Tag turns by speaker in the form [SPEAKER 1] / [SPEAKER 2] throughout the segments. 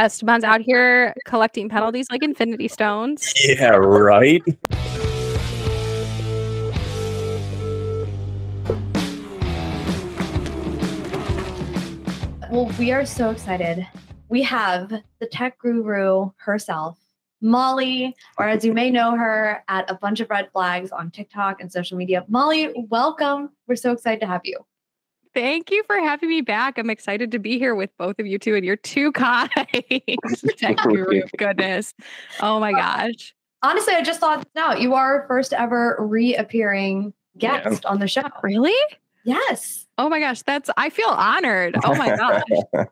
[SPEAKER 1] Esteban's out here collecting penalties like infinity stones.
[SPEAKER 2] Yeah, right.
[SPEAKER 3] Well, we are so excited. We have the tech guru herself, Molly, or as you may know her at a bunch of red flags on TikTok and social media. Molly, welcome. We're so excited to have you.
[SPEAKER 1] Thank you for having me back. I'm excited to be here with both of you two, and you're too kind. Tech guru, goodness. Oh my gosh.
[SPEAKER 3] Honestly, I just thought now you are first ever reappearing guest yeah. on the show.
[SPEAKER 1] Really?
[SPEAKER 3] Yes.
[SPEAKER 1] Oh my gosh, that's I feel honored. Oh my gosh.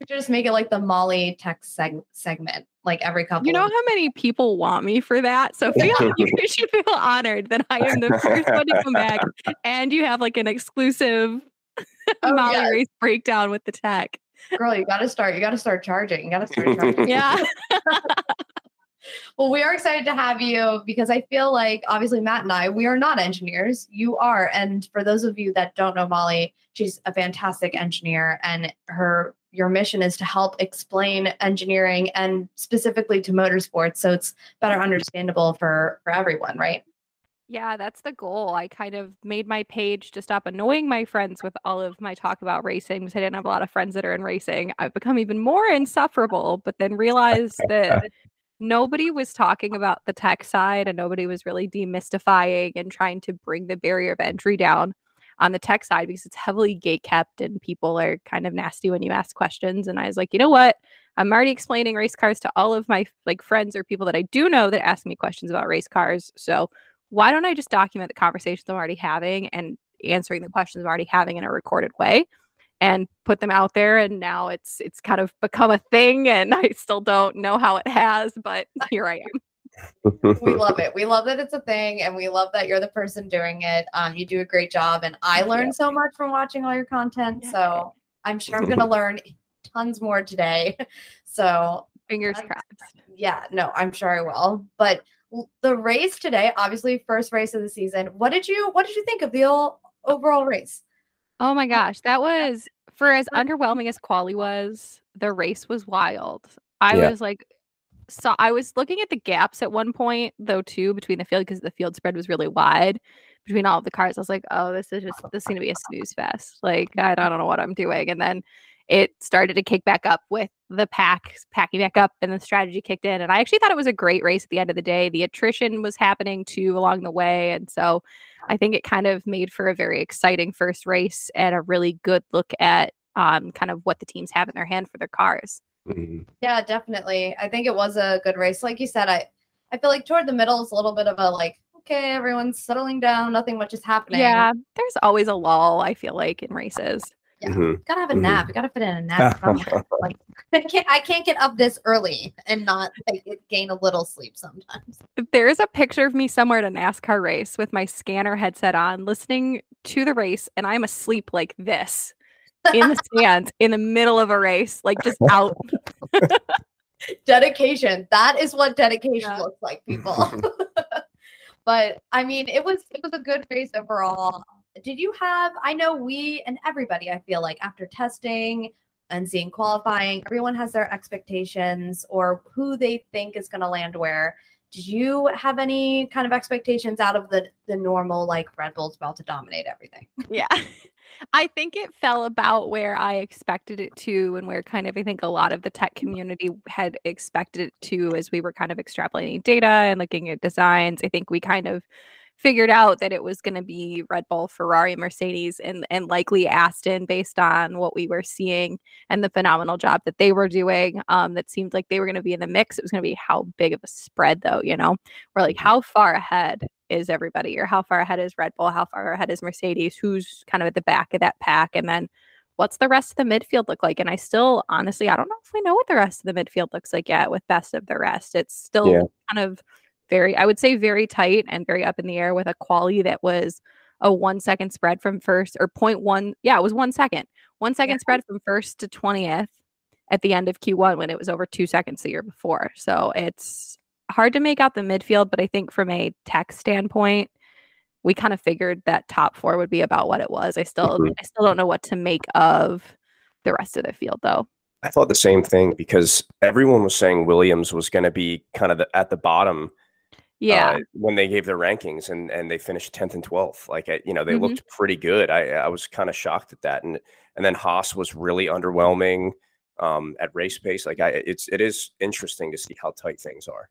[SPEAKER 3] we just make it like the Molly tech seg- segment, like every couple.
[SPEAKER 1] You know how many people want me for that, so feel you should feel honored that I am the first one to come back, and you have like an exclusive oh, Molly yes. race breakdown with the tech.
[SPEAKER 3] Girl, you got to start. You got to start charging. You got to start charging.
[SPEAKER 1] yeah.
[SPEAKER 3] well, we are excited to have you because I feel like obviously Matt and I, we are not engineers. You are. And for those of you that don't know Molly, she's a fantastic engineer and her your mission is to help explain engineering and specifically to motorsports so it's better understandable for for everyone, right?
[SPEAKER 1] Yeah, that's the goal. I kind of made my page to stop annoying my friends with all of my talk about racing because I didn't have a lot of friends that are in racing. I've become even more insufferable, but then realized that nobody was talking about the tech side and nobody was really demystifying and trying to bring the barrier of entry down on the tech side because it's heavily gate kept and people are kind of nasty when you ask questions. And I was like, you know what? I'm already explaining race cars to all of my like friends or people that I do know that ask me questions about race cars. So why don't I just document the conversations I'm already having and answering the questions I'm already having in a recorded way and put them out there and now it's it's kind of become a thing and I still don't know how it has but here I am.
[SPEAKER 3] we love it. We love that it's a thing and we love that you're the person doing it. Um, you do a great job and I learned so much from watching all your content. So I'm sure I'm going to learn tons more today. So
[SPEAKER 1] fingers crossed.
[SPEAKER 3] Yeah, no, I'm sure I will. But the race today, obviously first race of the season. What did you what did you think of the overall race?
[SPEAKER 1] Oh my gosh, that was for as underwhelming as quali was, the race was wild. I yeah. was like so I was looking at the gaps at one point though too between the field because the field spread was really wide between all of the cars. I was like, oh, this is just this is gonna be a snooze fest. Like I don't know what I'm doing. And then it started to kick back up with the pack packing back up and the strategy kicked in. And I actually thought it was a great race at the end of the day. The attrition was happening too along the way. And so I think it kind of made for a very exciting first race and a really good look at um, kind of what the teams have in their hand for their cars.
[SPEAKER 3] Mm-hmm. Yeah, definitely. I think it was a good race. Like you said, I, I feel like toward the middle is a little bit of a like, okay, everyone's settling down, nothing much is happening.
[SPEAKER 1] Yeah, there's always a lull, I feel like, in races.
[SPEAKER 3] Yeah, mm-hmm. gotta have a nap. Mm-hmm. gotta fit in a nap. like, I can't, I can't get up this early and not like, gain a little sleep sometimes.
[SPEAKER 1] There's a picture of me somewhere at a NASCAR race with my scanner headset on, listening to the race, and I'm asleep like this in the stands in the middle of a race, like just out.
[SPEAKER 3] dedication. That is what dedication yeah. looks like, people. but I mean, it was it was a good race overall did you have i know we and everybody i feel like after testing and seeing qualifying everyone has their expectations or who they think is going to land where. Did you have any kind of expectations out of the the normal like red bull's about to dominate everything?
[SPEAKER 1] Yeah. I think it fell about where I expected it to, and where kind of I think a lot of the tech community had expected it to as we were kind of extrapolating data and looking at designs. I think we kind of figured out that it was going to be Red Bull, Ferrari, Mercedes, and and likely Aston based on what we were seeing and the phenomenal job that they were doing. Um, that seemed like they were going to be in the mix. It was going to be how big of a spread, though. You know, we're like, mm-hmm. how far ahead is everybody, or how far ahead is Red Bull? How far ahead is Mercedes? Who's kind of at the back of that pack? And then what's the rest of the midfield look like? And I still honestly, I don't know if we know what the rest of the midfield looks like yet with best of the rest. It's still yeah. kind of very, I would say, very tight and very up in the air with a quality that was a one second spread from first or one. Yeah, it was one second, one second yeah. spread from first to 20th at the end of Q1 when it was over two seconds the year before. So it's hard to make out the midfield, but I think from a tech standpoint, we kind of figured that top four would be about what it was. I still, mm-hmm. I still don't know what to make of the rest of the field though.
[SPEAKER 2] I thought the same thing because everyone was saying Williams was going to be kind of the, at the bottom.
[SPEAKER 1] Yeah.
[SPEAKER 2] Uh, when they gave their rankings and and they finished 10th and 12th. Like, you know, they
[SPEAKER 1] Mhm.
[SPEAKER 2] looked pretty good. I I was kind of shocked at that. And and then Haas was really underwhelming um, at race pace. Like, I it's it is interesting to see how tight things are.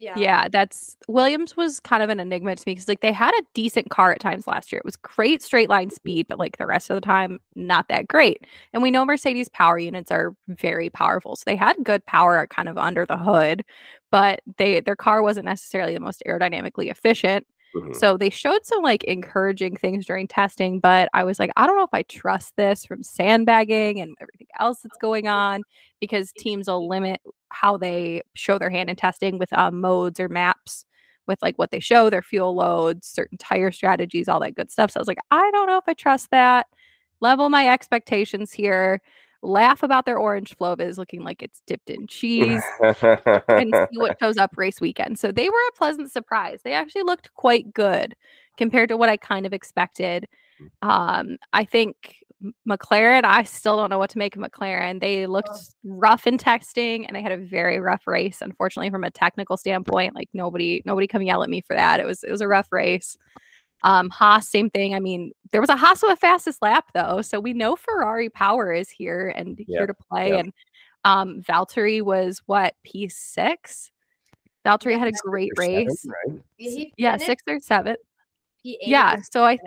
[SPEAKER 1] Yeah, Yeah, that's Williams was kind of an enigma to me because like they had a decent car at times last year. It was great straight line speed, but like the rest of the time, not that great. And we know Mercedes power units are very powerful. So they had good power kind of under the hood, but they their car wasn't necessarily the most aerodynamically efficient.
[SPEAKER 2] Mhm.
[SPEAKER 1] So they showed some like encouraging things during testing, but I was like, I don't know if I trust this from sandbagging and everything else that's going on because teams will limit how they show their hand in testing with um, modes or maps with like what they show, their fuel loads, certain tire strategies, all that good stuff. So I was like, I don't know if I trust that. Level my expectations here. Laugh about their orange flow-vis looking like it's dipped in cheese and see what shows up race weekend. So they were a pleasant surprise. They actually looked quite good compared to what I kind of expected. Um, I think McLaren, I still don't know what to make of McLaren. They looked rough in texting and they had a very rough race, unfortunately, from a technical standpoint. Like nobody, nobody come yell at me for that. It was it was a rough race. Um, Haas, same thing. I mean, there was a Haas with a fastest lap though, so we know Ferrari power is here and
[SPEAKER 2] Yeah,
[SPEAKER 1] here to play.
[SPEAKER 2] yeah.
[SPEAKER 1] And um, Valtteri was what P six. Valtteri had a great
[SPEAKER 2] Or seven,
[SPEAKER 1] race.
[SPEAKER 2] right?
[SPEAKER 1] Yeah,
[SPEAKER 3] finished
[SPEAKER 1] sixth or seventh.
[SPEAKER 3] P8
[SPEAKER 1] Yeah,
[SPEAKER 3] was
[SPEAKER 1] so I.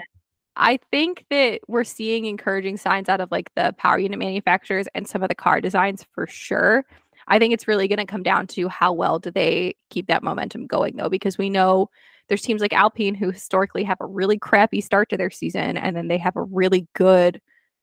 [SPEAKER 1] I think that we're seeing encouraging signs out of like the power unit manufacturers and some of the car designs for sure. I think it's really going to come down to how well do they keep that momentum going though because we know there's teams like Alpine who historically have a really crappy start to their season and then they have a really good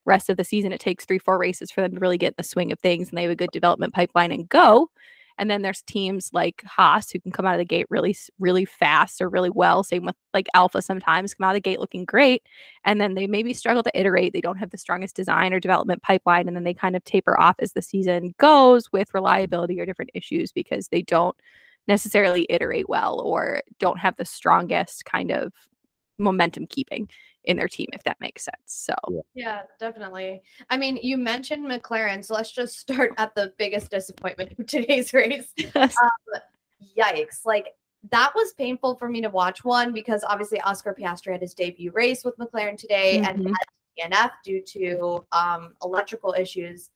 [SPEAKER 1] rest of the season. It takes 3-4 races for them to really get the swing of things and they have a good development pipeline and go. And then there's teams like Haas who can come out of the gate really really fast or really well. Same with like Alpha sometimes come out of the gate looking great and then they maybe struggle to iterate. They don't have the strongest design or development pipeline, and then they kind of taper off as the season goes with reliability or different issues because they don't necessarily iterate well or don't have the strongest kind of momentum keeping in their team, if that makes sense. So
[SPEAKER 3] Yeah, definitely. I mean, you mentioned McLaren, so let's just start at the biggest disappointment of today's race. Yikes. Like that was painful for me to watch one because obviously Oscar Piastri had his debut race with McLaren today and
[SPEAKER 1] Mhm.
[SPEAKER 3] had DNF due to um, electrical issues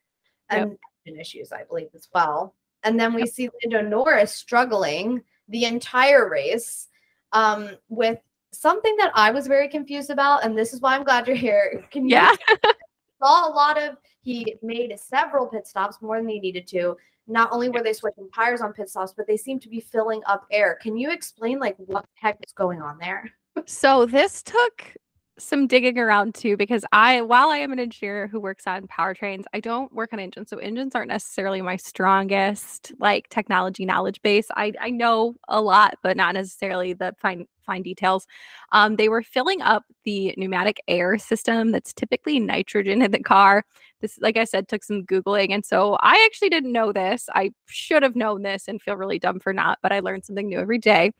[SPEAKER 3] and engine issues, I believe, as well. And then we see Lando Norris struggling the entire race um, with something that I was very confused about. And this is why I'm glad you're here. Can you
[SPEAKER 1] yeah.
[SPEAKER 3] saw a lot of he made several pit stops more than he needed to not only were they switching tires on pit stops but they seem to be filling up air can you explain like what the heck is going on there
[SPEAKER 1] So this took some digging around too because I while I am an engineer who works on powertrains, I don't work on engines. So engines aren't necessarily my strongest like technology knowledge base. I I know a lot, but not necessarily the fine fine details. Um, they were filling up the pneumatic air system that's typically nitrogen in the car. This, like I said, took some Googling. And so I actually didn't know this. I should have known this and feel really dumb for not, but I learned something new every day.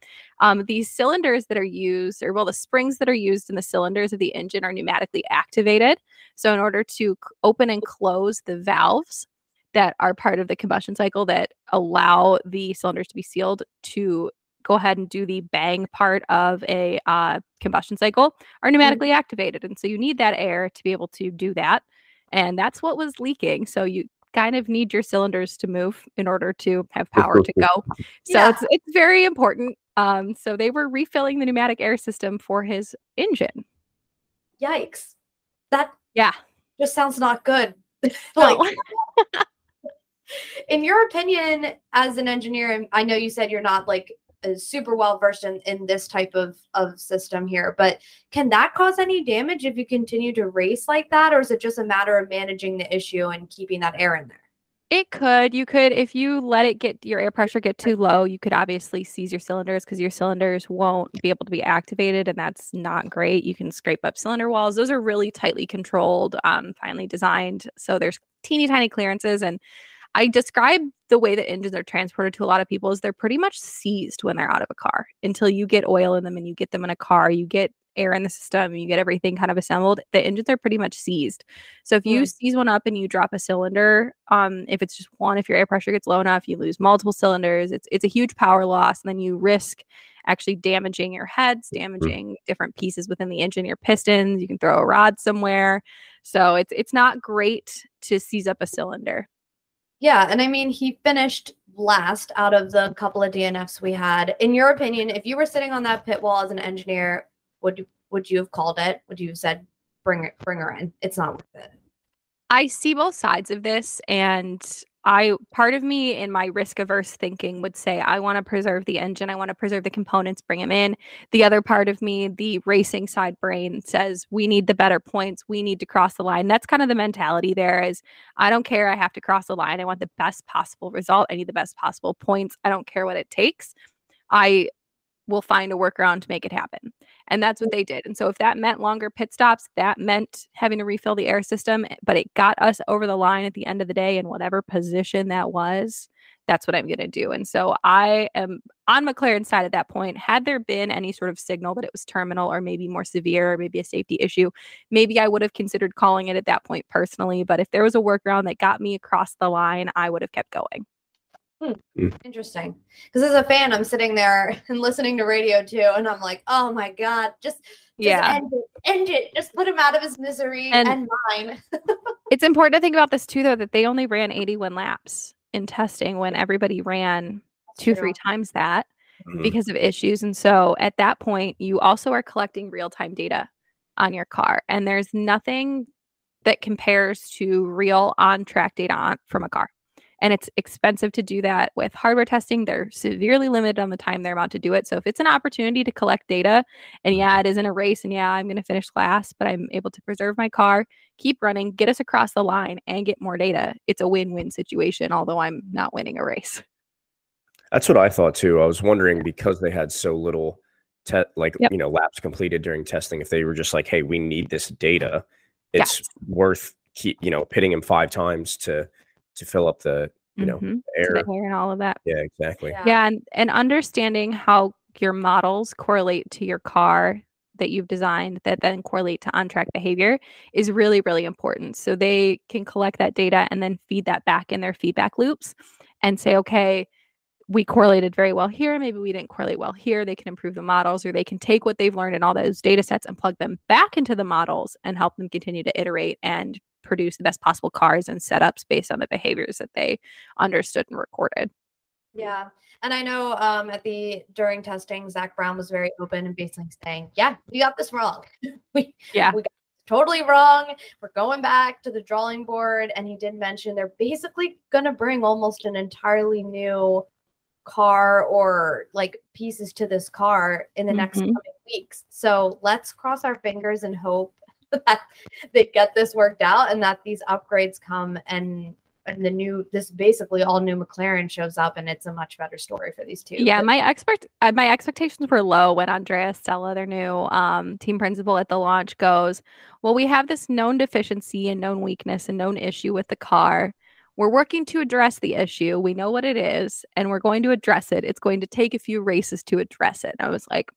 [SPEAKER 1] Um, these cylinders that are used, or well, the springs that are used in the cylinders of the engine are pneumatically activated. So, in order to open and close the valves that are part of the combustion cycle that allow the cylinders to be sealed to go ahead and do the bang part of a uh, combustion cycle are pneumatically activated. And so, you need that air to be able to do that. And that's what was leaking. So, you kind of need your cylinders to move in order to have power to go. So
[SPEAKER 3] Yeah.
[SPEAKER 1] it's it's very important. Um, so they were refilling the pneumatic air system for his engine.
[SPEAKER 3] yikes that
[SPEAKER 1] Yeah.
[SPEAKER 3] just sounds not good like in your opinion as an engineer i know you said you're not like uh, super well versed in, in this type of, of system here but can that cause any damage if you continue to race like that or is it just a matter of managing the issue and keeping that air in there
[SPEAKER 1] It could. You could, if you let it get your air pressure get too low, you could obviously seize your cylinders because your cylinders won't be able to be activated, and that's not great. You can scrape up cylinder walls. Those are really tightly controlled, um, finely designed. So there's teeny tiny clearances. And I describe the way that engines are transported to a lot of people is they're pretty much seized when they're out of a car until you get oil in them and you get them in a car. You get air in the system, you get everything kind of assembled, the engines are pretty much seized. So if you
[SPEAKER 3] Mm.
[SPEAKER 1] seize one up and you drop a cylinder, um, if it's just one, if your air pressure gets low enough, you lose multiple cylinders. It's it's a huge power loss, and then you risk actually damaging your heads, damaging different pieces within the engine, your pistons. You can throw a rod somewhere. So it's it's not great to seize up a cylinder.
[SPEAKER 3] Yeah, and I mean, he finished last out of the couple of DNFs we had. In your opinion, if you were sitting on that pit wall as an engineer, would you would you have called it? Would you have said, "Bring it, bring her in"? It's not worth it.
[SPEAKER 1] I see both sides of this and I part of me in my risk averse thinking would say I want to preserve the engine, I want to preserve the components, bring them in. The other part of me, the racing side brain says we need the better points, we need to cross the line. That's kind of the mentality there is I don't care I have to cross the line. I want the best possible result. I need the best possible points. I don't care what it takes. I will find a workaround to make it happen. And that's what they did. And so if that meant longer pit stops, that meant having to refill the air system, eh, but it got us over the line at the end of the day in whatever position that was. That's what I'm going to do. And so I am on McLaren's side at that point. Had there been any sort of signal that it was terminal or maybe more severe or maybe a safety issue, maybe I would have considered calling it at that point personally. But if there was a workaround that got me across the line, I would have kept going.
[SPEAKER 3] Interesting. Because as a fan, I'm sitting there and listening to radio too, and I'm like, "Oh my god, just, just
[SPEAKER 1] Yeah.
[SPEAKER 3] end it, end it, just put him out of his misery
[SPEAKER 1] And-
[SPEAKER 3] and, mine."
[SPEAKER 1] It's important to think about this too, though, that they only ran 81 laps in testing when everybody ran two, three times that.
[SPEAKER 2] Mhm.
[SPEAKER 1] because of issues. And so at that point, you also are collecting real time data on your car. And there's nothing that compares to real on track data on, from a car. And it's expensive to do that with hardware testing. They're severely limited on the time they're about to do it. So if it's an opportunity to collect data, and yeah, it isn't a race, and yeah, I'm going to finish last, but I'm able to preserve my car, keep running, get us across the line, and get more data, it's a win win situation, although I'm not winning a race.
[SPEAKER 2] That's what I thought too. I was wondering because they had so little, te- like
[SPEAKER 1] Yep.
[SPEAKER 2] you know, laps completed during testing. If they were just like, "Hey, we need this data," it's
[SPEAKER 1] Yes.
[SPEAKER 2] worth keep you know pitting him five times to to fill up the you know
[SPEAKER 1] Mhm.
[SPEAKER 2] air.
[SPEAKER 1] The air and all of that.
[SPEAKER 2] Yeah, exactly.
[SPEAKER 1] Yeah, and, and understanding how your models correlate to your car that you've designed that then correlate to on track behavior is really, really important. So they can collect that data and then feed that back in their feedback loops and say, okay, we correlated very well here. Maybe we didn't correlate well here. They can improve the models or they can take what they've learned in all those data sets and plug them back into the models and help them continue to iterate and produce the best possible cars and setups based on the behaviors that they understood and recorded.
[SPEAKER 3] Yeah. And I know um, at the during testing, Zak Brown was very open and basically saying, Yeah, we got this wrong. we
[SPEAKER 1] Yeah.
[SPEAKER 3] we got this totally wrong. We're going back to the drawing board. And he did mention they're basically gonna bring almost an entirely new car or like pieces to this car in the next
[SPEAKER 1] Mhm.
[SPEAKER 3] coming weeks. So let's cross our fingers and hope that they get this worked out and that these upgrades come and and the new this basically all new McLaren shows up and it's a much better story for these two.
[SPEAKER 1] Yeah, my expect uh, my expectations were low when Andrea Stella, their new um, team principal at the launch, goes, "Well, we have this known deficiency and known weakness and known issue with the car. We're working to address the issue. We know what it is, and we're going to address it. It's going to take a few races to address it." And I was like,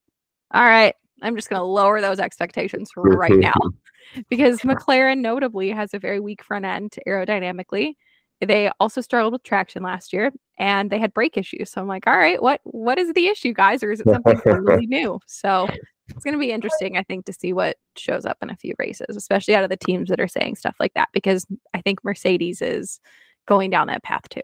[SPEAKER 1] "All right, I'm just going to lower those expectations for right now." because McLaren notably has a very weak front end aerodynamically. They also struggled with traction last year and they had brake issues. So I'm like, all right, what what is the issue, guys? Or is it something totally new? So it's gonna be interesting, I think, to see what shows up in a few races, especially out of the teams that are saying stuff like that, because I think Mercedes is going down that path too.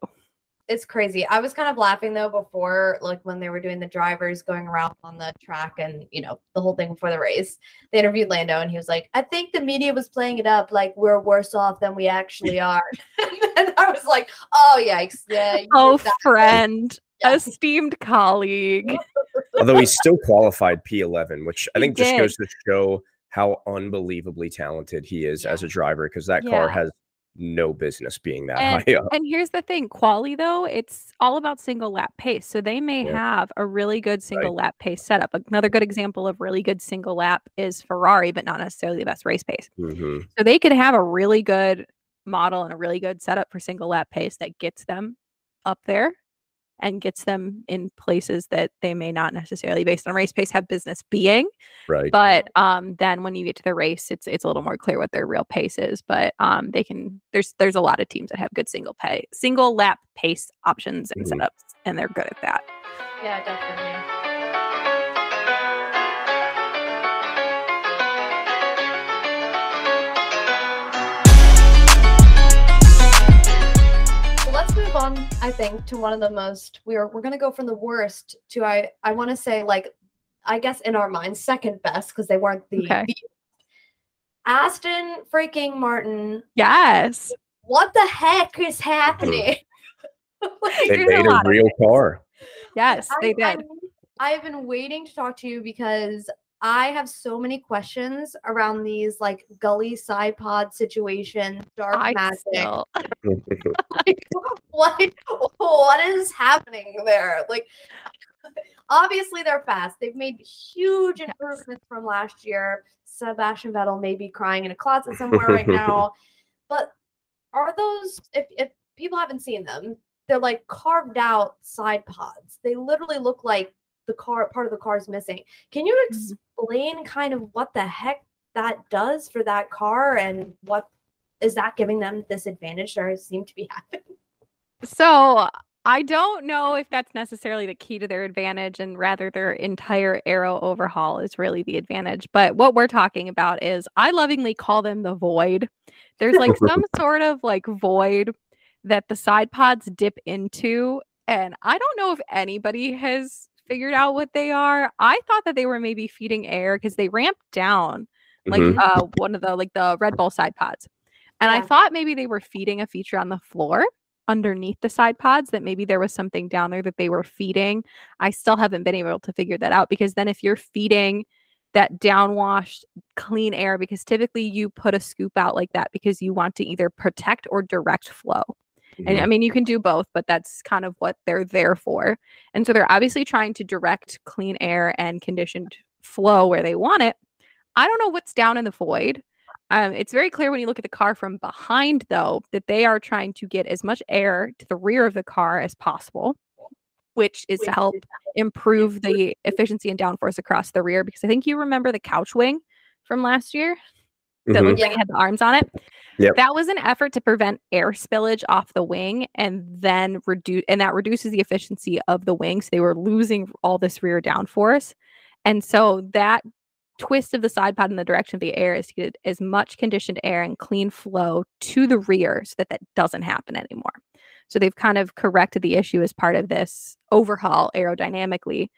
[SPEAKER 3] It's crazy. I was kind of laughing though before, like when they were doing the drivers going around on the track and you know the whole thing before the race. They interviewed Lando and he was like, "I think the media was playing it up like we're worse off than we actually are." and I was like, "Oh yikes! Yeah, you
[SPEAKER 1] Oh,
[SPEAKER 3] did
[SPEAKER 1] friend,
[SPEAKER 3] Yeah.
[SPEAKER 1] esteemed colleague.
[SPEAKER 2] Although he still qualified P11, which I
[SPEAKER 1] He
[SPEAKER 2] think just
[SPEAKER 1] did.
[SPEAKER 2] goes to show how unbelievably talented he is as a driver because that car has no business being that
[SPEAKER 1] And-
[SPEAKER 2] high up.
[SPEAKER 1] And here's the thing, quali though, it's all about single lap pace. So they may
[SPEAKER 2] Yeah.
[SPEAKER 1] have a really good single lap pace setup. Another good example of really good single lap is Ferrari, but not necessarily the best race pace.
[SPEAKER 2] hmm
[SPEAKER 1] So they could have a really good model and a really good setup for single lap pace that gets them up there. And gets them in places that they may not necessarily based on race pace have business being
[SPEAKER 2] Right.
[SPEAKER 1] but um then when you get to the race it's it's a little more clear what their real pace is but um they can there's there's a lot of teams that have good single pay single lap pace options and
[SPEAKER 2] Mhm.
[SPEAKER 1] setups and they're good at that
[SPEAKER 3] Yeah, definitely. I think, to one of the most we're we're gonna go from the worst to I I want to say like I guess in our minds second best because they weren't the,
[SPEAKER 1] Okay.
[SPEAKER 3] the Aston freaking Martin.
[SPEAKER 1] yes
[SPEAKER 3] What the heck is happening? Like,
[SPEAKER 2] They
[SPEAKER 1] There's a
[SPEAKER 2] made
[SPEAKER 1] lot
[SPEAKER 2] a real car.
[SPEAKER 1] yes they
[SPEAKER 3] I,
[SPEAKER 1] did
[SPEAKER 3] I, have been waiting to talk to you because I have so many questions around these like gully side pod situations, dark
[SPEAKER 1] I
[SPEAKER 3] magic.
[SPEAKER 1] still,
[SPEAKER 3] Like, what what is happening there? Like obviously they're fast. They've made huge
[SPEAKER 1] Yes.
[SPEAKER 3] improvements from last year. Sebastian Vettel may be crying in a closet somewhere right now. But are those if if people haven't seen them, they're like carved out side pods. They literally look like the car part of the car is missing. Can you
[SPEAKER 1] Mhm.
[SPEAKER 3] explain kind of what the heck that does for that car and what is that giving them this advantage they seem to be having?
[SPEAKER 1] so I don't know if that's necessarily the key to their advantage, and rather their entire aero overhaul is really the advantage. But what we're talking about is I lovingly call them the void. There's like some sort of like void that the side pods dip into, and I don't know if anybody has figured out what they are. I thought that they were maybe feeding air because they ramped down like
[SPEAKER 2] Mhm.
[SPEAKER 1] uh one of the like the Red Bull side pods. And I thought maybe they were feeding a feature on the floor underneath the side pods that maybe there was something down there that they were feeding. I still haven't been able to figure that out because then if you're feeding that downwashed clean air because typically you put a scoop out like that because you want to either protect or direct flow. And I mean, you can do both, but that's kind of what they're there for. And so they're obviously trying to direct clean air and conditioned flow where they want it. I don't know what's down in the void. Um, it's very clear when you look at the car from behind, though, that they are trying to get as much air to the rear of the car as possible, which is to help improve the efficiency and downforce across the rear. Because I think you remember the couch wing from last year that
[SPEAKER 2] Mhm.
[SPEAKER 1] looked like it had the arms on it.
[SPEAKER 2] Yep.
[SPEAKER 1] That was an effort to prevent air spillage off the wing and then reduce and that reduces the efficiency of the wing. So they were losing all this rear downforce. And so that twist of the side pod in the direction of the air is to get as much conditioned air and clean flow to the rear so that that doesn't happen anymore. So they've kind of corrected the issue as part of this overhaul aerodynamically.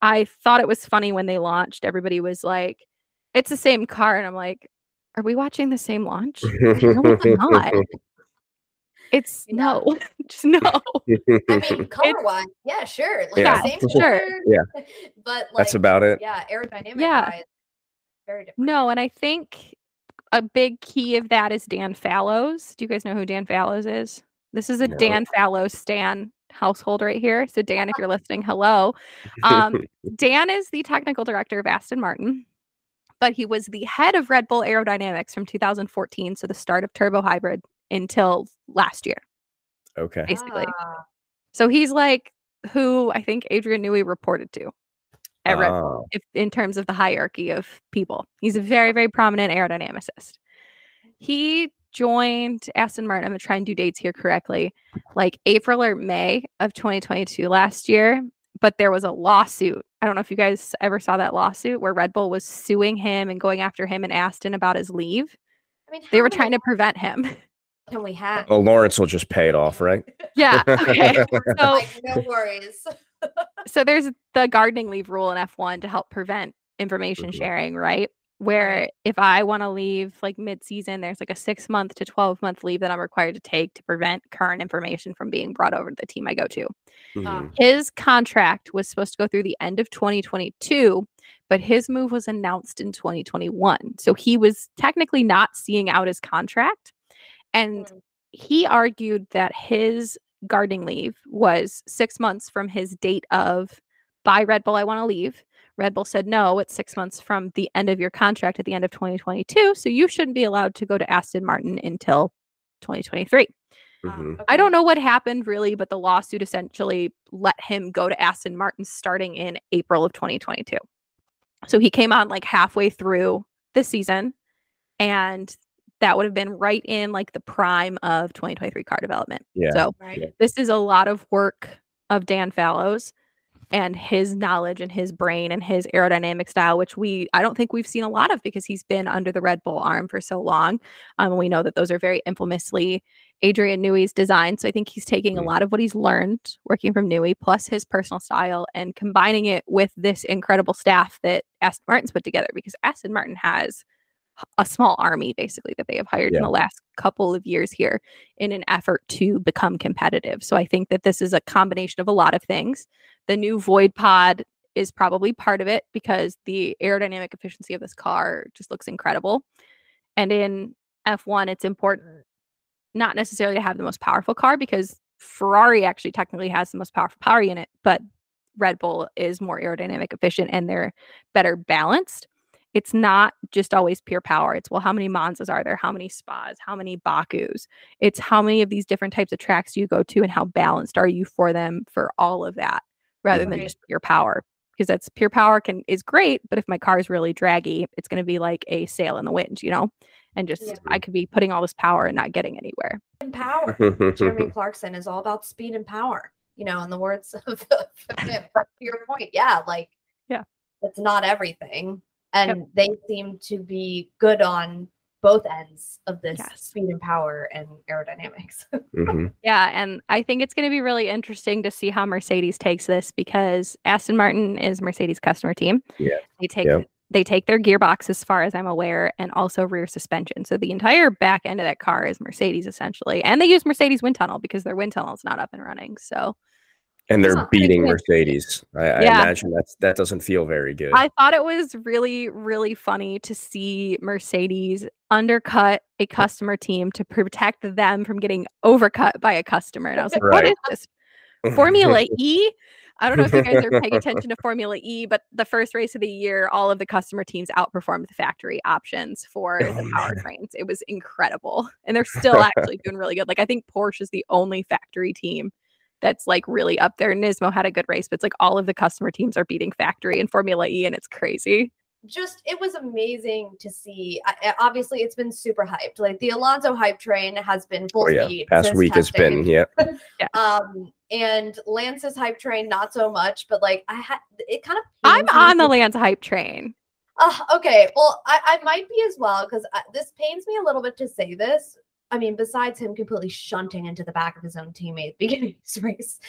[SPEAKER 1] I thought it was funny when they launched. Everybody was like, it's the same car. And I'm like, are we watching the same launch? No, it's not. It's
[SPEAKER 3] Yeah.
[SPEAKER 1] no, just no.
[SPEAKER 3] I mean, color wise, yeah, sure. Like
[SPEAKER 2] Yeah.
[SPEAKER 3] same
[SPEAKER 1] Sure.
[SPEAKER 3] color,
[SPEAKER 2] Yeah.
[SPEAKER 3] But like
[SPEAKER 2] That's about it.
[SPEAKER 3] yeah, aerodynamic
[SPEAKER 1] Yeah.
[SPEAKER 3] wise, very different.
[SPEAKER 1] No, and I think a big key of that is Dan Fallows. Do you guys know who Dan Fallows is? This is a
[SPEAKER 2] No.
[SPEAKER 1] Dan Fallows Stan household right here. So Dan, if you're listening, hello. Um, Dan is the technical director of Aston Martin, but he was the head of Red Bull Aerodynamics from 2014, so the start of turbo hybrid until last year,
[SPEAKER 2] okay.
[SPEAKER 1] basically.
[SPEAKER 3] Ah,
[SPEAKER 1] So he's like who I think Adrian Newey reported to at Red Bull
[SPEAKER 2] Ah,
[SPEAKER 1] if, in terms of the hierarchy of people. He's a very, very prominent aerodynamicist. He joined Aston Martin. I'm gonna try and do dates here correctly, like April or May of 2022 last year. But there was a lawsuit. I don't know if you guys ever saw that lawsuit where Red Bull was suing him and going after him and Aston about his leave.
[SPEAKER 3] I mean,
[SPEAKER 1] They were
[SPEAKER 3] many
[SPEAKER 1] trying to prevent him.
[SPEAKER 3] Can we have?
[SPEAKER 2] well, Lawrence will just pay it off, right?
[SPEAKER 1] yeah. Okay. So
[SPEAKER 3] no worries.
[SPEAKER 1] so there's the gardening leave rule in F1 to help prevent information
[SPEAKER 2] Mhm.
[SPEAKER 1] sharing, right? Where if I want to leave like mid-season, there's like a six month to 12 month leave that I'm required to take to prevent current information from being brought over to the team I go to.
[SPEAKER 2] Mhm.
[SPEAKER 1] His contract was supposed to go through the end of 2022, but his move was announced in 2021. So he was technically not seeing out his contract. And
[SPEAKER 3] Mm.
[SPEAKER 1] he argued that his gardening leave was six months from his date of by Red Bull, I want to leave. Red Bull said, no, it's six months from the end of your contract at the end of 2022. So you shouldn't be allowed to go to Aston Martin until 2023.
[SPEAKER 2] Mhm.
[SPEAKER 1] I don't know what happened really, but the lawsuit essentially let him go to Aston Martin starting in April of 2022. So he came on like halfway through the season, and that would have been right in like the prime of 2023 car development.
[SPEAKER 2] Yeah.
[SPEAKER 1] So
[SPEAKER 3] Right.
[SPEAKER 2] Yeah.
[SPEAKER 1] this is a lot of work of Dan Fallows and his knowledge and his brain and his aerodynamic style, which we I don't think we've seen a lot of because he's been under the Red Bull arm for so long. Um, we know that those are very infamously Adrian Newey's design. So I think he's taking a
[SPEAKER 2] Mhm.
[SPEAKER 1] lot of what he's learned working from Newey plus his personal style and combining it with this incredible staff that Aston Martin's put together because Aston Martin has a small army basically that they have hired in the last couple of years here in an effort to become competitive. So I think that this is a combination of a lot of things. The new Void Pod is probably part of it because the aerodynamic efficiency of this car just looks incredible. And in F1, it's important mm-hmm. not necessarily to have the most powerful car because Ferrari actually technically has the most powerful power unit, but Red Bull is more aerodynamic efficient and they're better balanced. It's not just always pure power. It's well, how many Monzas are there? How many spas? How many Bakus? It's how many of these different types of tracks you go to and how balanced are you for them for all of that rather than just pure power. Because that's pure power can is great, but if my car is really draggy, it's going to be like a sail in the wind, you know? And just
[SPEAKER 3] Yeah.
[SPEAKER 1] I could be putting all this power and not getting anywhere.
[SPEAKER 3] And power. Jeremy Clarkson is all about speed and power. You know, in the words of the him. But to your point, yeah, like
[SPEAKER 1] Yeah.
[SPEAKER 3] it's not everything, and they seem to be good on both ends of this
[SPEAKER 1] Yes.
[SPEAKER 3] speed and power and aerodynamics.
[SPEAKER 2] Mhm.
[SPEAKER 1] Yeah, and I think it's going to be really interesting to see how Mercedes takes this because Aston Martin is Mercedes customer team.
[SPEAKER 2] Yeah.
[SPEAKER 1] They take
[SPEAKER 2] Yep.
[SPEAKER 1] they take their gearbox as far as I'm aware and also rear suspension. So the entire back end of that car is Mercedes essentially. And they use Mercedes wind tunnel because their wind tunnel is not up and running. So
[SPEAKER 2] And they're beating Mercedes. I, I imagine that's that doesn't feel very good.
[SPEAKER 1] I thought it was really, really funny to see Mercedes undercut a customer team to protect them from getting overcut by a customer. And I was like, what
[SPEAKER 2] Right.
[SPEAKER 1] is this? Formula E. I don't know if you guys are paying attention to Formula E, but the first race of the year, all of the customer teams outperformed the factory options for
[SPEAKER 2] Oh,
[SPEAKER 1] the powertrains. It was incredible. And they're still actually doing really good. Like, I think Porsche is the only factory team that's like really up there. Nismo had a good race, but it's like all of the customer teams are beating factory in Formula E, and it's crazy.
[SPEAKER 3] Just it was amazing to see. I, I- obviously, it's been super hyped. Like the Alonso hype train has been full
[SPEAKER 2] oh yeah,
[SPEAKER 3] speed.
[SPEAKER 2] past
[SPEAKER 3] since
[SPEAKER 2] week has been
[SPEAKER 3] testing.
[SPEAKER 2] yeah.
[SPEAKER 3] Um, and Lance's hype train not so much, but like I had it kind of.
[SPEAKER 1] I'm
[SPEAKER 3] pains me
[SPEAKER 1] on the Lance hype train.
[SPEAKER 3] Uh, okay, well, I, I might be as well because this pains me a little bit to say this. I mean, besides him completely shunting into the back of his own teammate at the beginning of this race,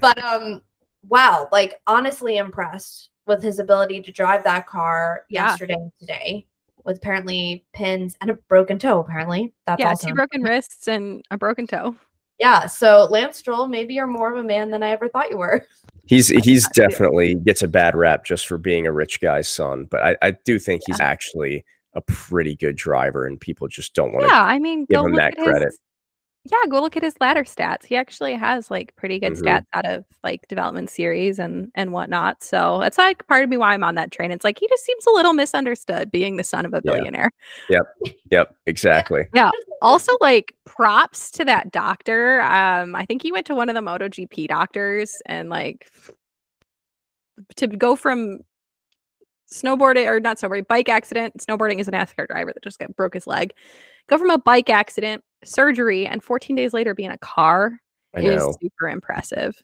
[SPEAKER 3] but um, wow, like honestly impressed with his ability to drive that car
[SPEAKER 1] Yeah.
[SPEAKER 3] yesterday and today with apparently pins and a broken toe. Apparently, that's
[SPEAKER 1] yeah,
[SPEAKER 3] also
[SPEAKER 1] two broken wrists and a broken toe.
[SPEAKER 3] yeah. So Lance Stroll, maybe you're more of a man than I ever thought you were.
[SPEAKER 2] He's he's definitely gets a bad rap just for being a rich guy's son, but I, I do think he's actually a pretty good driver, and people just don't want to.
[SPEAKER 1] Yeah, I mean,
[SPEAKER 2] give him
[SPEAKER 1] look
[SPEAKER 2] that
[SPEAKER 1] at
[SPEAKER 2] credit.
[SPEAKER 1] his. Yeah, go look at his ladder stats. He actually has like pretty good
[SPEAKER 2] Mhm.
[SPEAKER 1] stats out of like development series and and whatnot. So it's like part of me why I'm on that train. It's like he just seems a little misunderstood, being the son of a billionaire.
[SPEAKER 2] Yeah.
[SPEAKER 1] billionaire.
[SPEAKER 2] Yep, exactly. Yeah.
[SPEAKER 1] Also, like props to that doctor. Um, I think he went to one of the MotoGP doctors and like to go from snowboarding or not snowboarding, bike accident. Snowboarding is an NASCAR driver that just got broke his leg. Go from a bike accident, surgery, and 14 days later be in a car
[SPEAKER 2] I
[SPEAKER 1] is
[SPEAKER 2] know,
[SPEAKER 1] super impressive.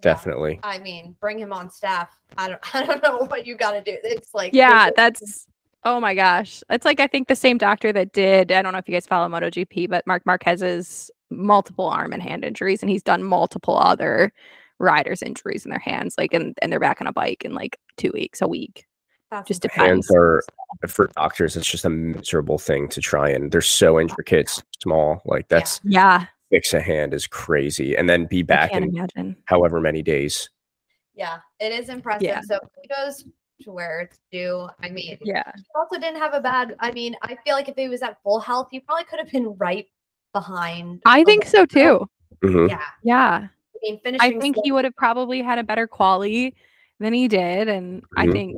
[SPEAKER 2] definitely.
[SPEAKER 3] I mean, bring him on staff. I don't. I don't know what you got to do. It's like
[SPEAKER 1] Yeah,
[SPEAKER 3] there's-
[SPEAKER 1] that's oh my gosh. It's like I think the same doctor that did, I don't know if you guys follow MotoGP, but Marc Marquez's multiple arm and hand injuries, and he's done multiple other riders' injuries in their hands, like and, and they're back on a bike in like two weeks, a week.
[SPEAKER 3] That's
[SPEAKER 1] just depends.
[SPEAKER 2] are for doctors. It's just a miserable thing to try and. They're so intricate, small. Like that's
[SPEAKER 1] Yeah,
[SPEAKER 2] fix a hand is crazy, and then be back
[SPEAKER 1] can't
[SPEAKER 2] in
[SPEAKER 1] imagine.
[SPEAKER 2] however many days.
[SPEAKER 3] Yeah, it is impressive.
[SPEAKER 1] Yeah.
[SPEAKER 3] So kudos to where it's due. I mean,
[SPEAKER 1] Yeah,
[SPEAKER 3] he also didn't have a bad. I mean, I feel like if he was at full health, he probably could have been right behind.
[SPEAKER 1] I think so
[SPEAKER 3] Alonso.
[SPEAKER 1] too.
[SPEAKER 2] Mhm.
[SPEAKER 3] Yeah,
[SPEAKER 1] Yeah,
[SPEAKER 3] I mean, finishing.
[SPEAKER 1] I think he would have probably had a better quality than he did, and I
[SPEAKER 2] Mhm.
[SPEAKER 1] think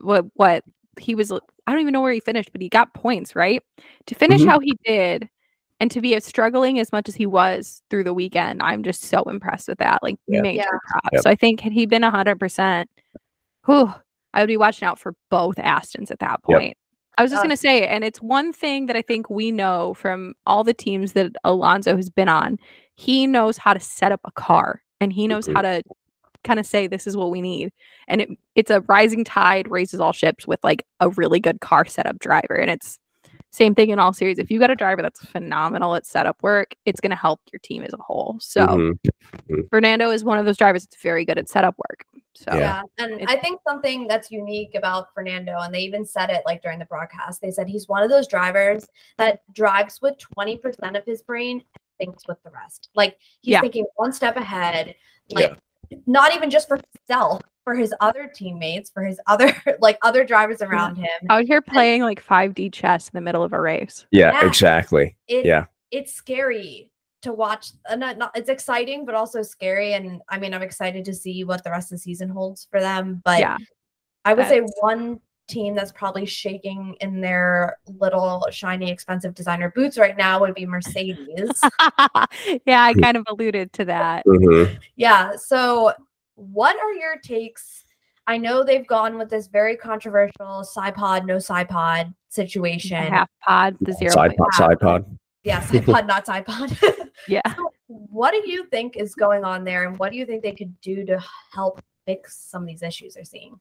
[SPEAKER 1] what what he was. I don't even know where he finished, but he got points right to finish
[SPEAKER 2] Mhm.
[SPEAKER 1] how he did And to be as struggling as much as he was through the weekend, I'm just so impressed with that. Like
[SPEAKER 2] Yeah.
[SPEAKER 1] major
[SPEAKER 3] Yeah.
[SPEAKER 1] props.
[SPEAKER 2] Yep.
[SPEAKER 1] So I think had he been hundred percent, whew, I would be watching out for both Astons at that
[SPEAKER 2] Yep.
[SPEAKER 1] point. I was just
[SPEAKER 3] Uh,
[SPEAKER 1] gonna say, and it's one thing that I think we know from all the teams that Alonso has been on. He knows how to set up a car and he knows
[SPEAKER 2] Mhm.
[SPEAKER 1] how to kind of say this is what we need. And it it's a rising tide raises all ships with like a really good car setup driver. And it's same thing in all series. If you got a driver that's phenomenal at setup work, it's gonna help your team as a whole. So
[SPEAKER 2] Mhm.
[SPEAKER 1] Fernando is one of those drivers that's very good at setup work. So
[SPEAKER 3] Yeah. And I think something that's unique about Fernando, and they even said it like during the broadcast, they said he's one of those drivers that drives with 20% of his brain and thinks with the rest. Like he's
[SPEAKER 1] Yeah.
[SPEAKER 3] thinking one step ahead, like not even just for himself, for his other teammates, for his other like other drivers around him.
[SPEAKER 1] out here playing like 5D chess in the middle of a race.
[SPEAKER 2] Yeah,
[SPEAKER 3] Yeah.
[SPEAKER 2] exactly.
[SPEAKER 3] It,
[SPEAKER 2] Yeah.
[SPEAKER 3] It's scary to watch. Uh, not, not, it's exciting, but also scary. And I mean, I'm excited to see what the rest of the season holds for them. But
[SPEAKER 1] yeah.
[SPEAKER 3] I would say one team that's probably shaking in their little shiny expensive designer boots right now would be Mercedes.
[SPEAKER 1] yeah, I kind of alluded to that.
[SPEAKER 2] Mhm.
[SPEAKER 3] yeah. So what are your takes? I know they've gone with this very controversial sidepod, no
[SPEAKER 1] sidepod
[SPEAKER 3] situation.
[SPEAKER 1] half pod, the zero.
[SPEAKER 2] Side
[SPEAKER 1] point
[SPEAKER 2] pod,
[SPEAKER 1] five.
[SPEAKER 2] side pod.
[SPEAKER 3] Yeah, sidepod, not sidepod.
[SPEAKER 1] Yeah.
[SPEAKER 3] So what do you think is going on there, and what do you think they could do to help fix some of these issues they're seeing?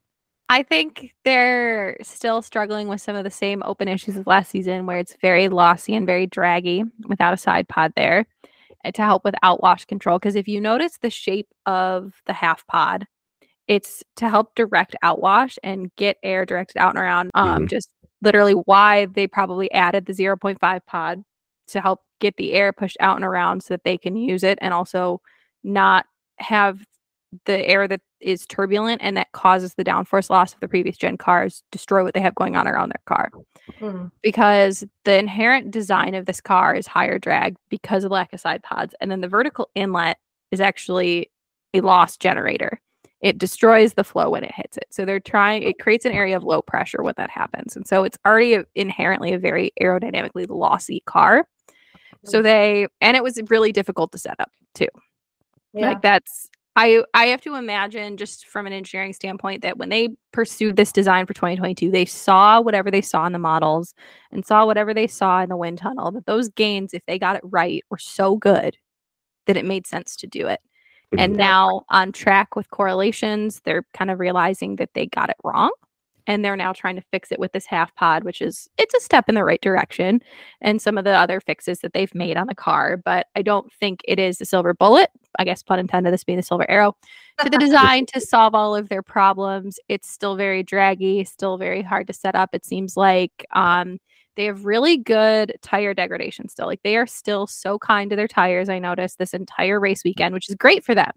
[SPEAKER 1] I think they're still struggling with some of the same open issues of last season where it's very lossy and very draggy without a side pod there to help with outwash control. Because if you notice the shape of the half pod, it's to help direct outwash and get air directed out and around. Um, just literally why they probably added the 0.5 pod to help get the air pushed out and around so that they can use it and also not have the air that is turbulent and that causes the downforce loss of the previous gen cars destroy what they have going on around their car.
[SPEAKER 3] Mm,
[SPEAKER 1] because the inherent design of this car is higher drag because of lack of side pods and then the vertical inlet is actually a loss generator. It destroys the flow when it hits it. So they're trying it creates an area of low pressure when that happens. And so it's already a, inherently a very aerodynamically lossy car. So they and it was really difficult to set up too.
[SPEAKER 3] Yeah.
[SPEAKER 1] like that's I I have to imagine just from an engineering standpoint that when they pursued this design for 2022, they saw whatever they saw in the models and saw whatever they saw in the wind tunnel. That those gains, if they got it right, were so good that it made sense to do it. And now on track with correlations, they're kind of realizing that they got it wrong. And they're now trying to fix it with this half pod, which is it's a step in the right direction. And some of the other fixes that they've made on the car, but I don't think it is the silver bullet. I guess pun intended, this being the silver arrow to the design to solve all of their problems. It's still very draggy, still very hard to set up. It seems like um, they have really good tire degradation still. Like they are still so kind to their tires. I noticed this entire race weekend, which is great for them.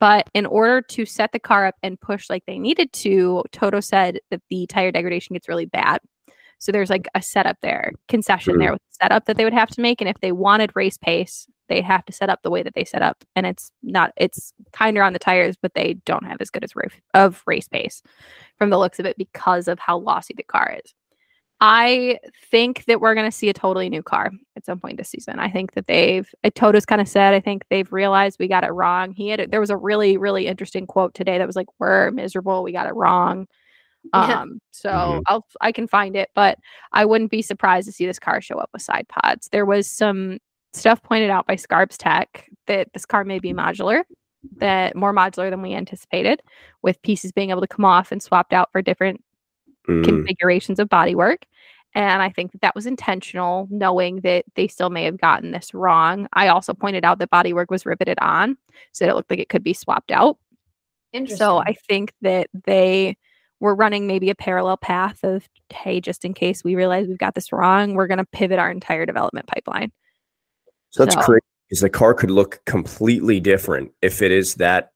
[SPEAKER 1] But in order to set the car up and push like they needed to, Toto said that the tire degradation gets really bad. So there's like a setup there, concession there hmm. with the setup that they would have to make. And if they wanted race pace, they'd have to set up the way that they set up. And it's not, it's kinder on the tires, but they don't have as good as race of race pace from the looks of it because of how lossy the car is. I think that we're going to see a totally new car at some point this season. I think that they've, uh, Toto's kind of said, I think they've realized we got it wrong. He had, a- there was a really, really interesting quote today that was like, we're miserable. We got it wrong.
[SPEAKER 3] Yeah.
[SPEAKER 1] Um, so
[SPEAKER 2] Mhm.
[SPEAKER 1] I'll, I can find it, but I wouldn't be surprised to see this car show up with side pods. There was some stuff pointed out by Scarbs Tech that this car may be modular, that more modular than we anticipated, with pieces being able to come off and swapped out for different
[SPEAKER 2] Mm.
[SPEAKER 1] configurations of bodywork. And I think that that was intentional, knowing that they still may have gotten this wrong. I also pointed out that bodywork was riveted on, so that it looked like it could be swapped out.
[SPEAKER 3] Interesting.
[SPEAKER 1] So I think that they were running maybe a parallel path of, hey, just in case we realize we've got this wrong, we're going to pivot our entire development pipeline.
[SPEAKER 2] So that's
[SPEAKER 1] So-
[SPEAKER 2] crazy because the car could look completely different if it is that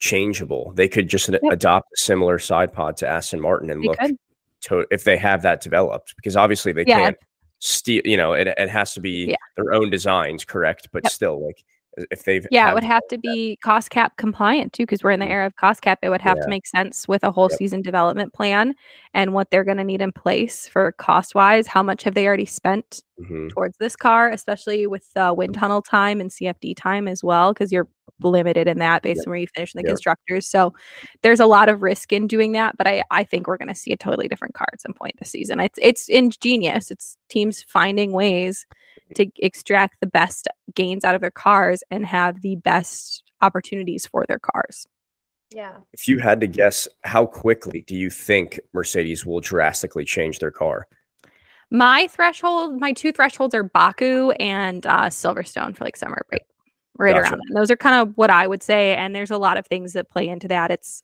[SPEAKER 2] changeable. They could just ad- adopt a similar side pod to Aston Martin and
[SPEAKER 1] They
[SPEAKER 2] look
[SPEAKER 1] could.
[SPEAKER 2] To if they have that developed because obviously they
[SPEAKER 1] Yeah.
[SPEAKER 2] can't steal. You know, it, it has to be
[SPEAKER 1] Yeah.
[SPEAKER 2] their own designs, correct? But
[SPEAKER 1] Yep.
[SPEAKER 2] still, like if they've
[SPEAKER 1] Yeah, it would have to be cost cap compliant too, because we're in the era of cost cap. It would have
[SPEAKER 2] Yeah.
[SPEAKER 1] to make sense with a whole
[SPEAKER 2] Yep.
[SPEAKER 1] season development plan and what they're going to need in place for cost wise. How much have they already spent
[SPEAKER 2] Mhm.
[SPEAKER 1] towards this car, especially with uh, wind tunnel time and CFD time as well, because you're limited in that based
[SPEAKER 2] Yep.
[SPEAKER 1] on where you finish in the
[SPEAKER 2] Yep.
[SPEAKER 1] constructors. So there's a lot of risk in doing that, but I, I think we're going to see a totally different car at some point this season. It's it's ingenious. It's teams finding ways to extract the best gains out of their cars and have the best opportunities for their cars.
[SPEAKER 3] Yeah.
[SPEAKER 2] If you had to guess, how quickly do you think Mercedes will drastically change their car?
[SPEAKER 1] My threshold, my two thresholds are Baku and uh, Silverstone for like summer break, right
[SPEAKER 2] Gotcha.
[SPEAKER 1] around that. Those are kind of what I would say, and there's a lot of things that play into that. It's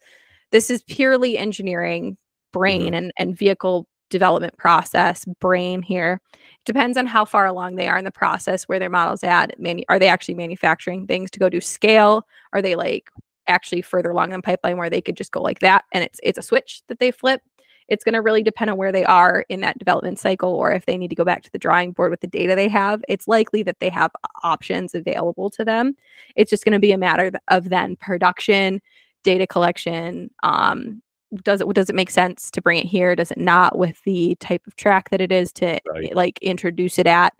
[SPEAKER 1] this is purely engineering, brain, and and vehicle development process, brain here. Depends on how far along they are in the process, where their models at. Manu- are they actually manufacturing things to go to scale? Are they like actually further along in the pipeline where they could just go like that and it's it's a switch that they flip? It's going to really depend on where they are in that development cycle or if they need to go back to the drawing board with the data they have. It's likely that they have options available to them. It's just going to be a matter of then production, data collection, um, does it does it make sense to bring it here? Does it not with the type of track that it is to
[SPEAKER 2] Right.
[SPEAKER 1] like introduce it at?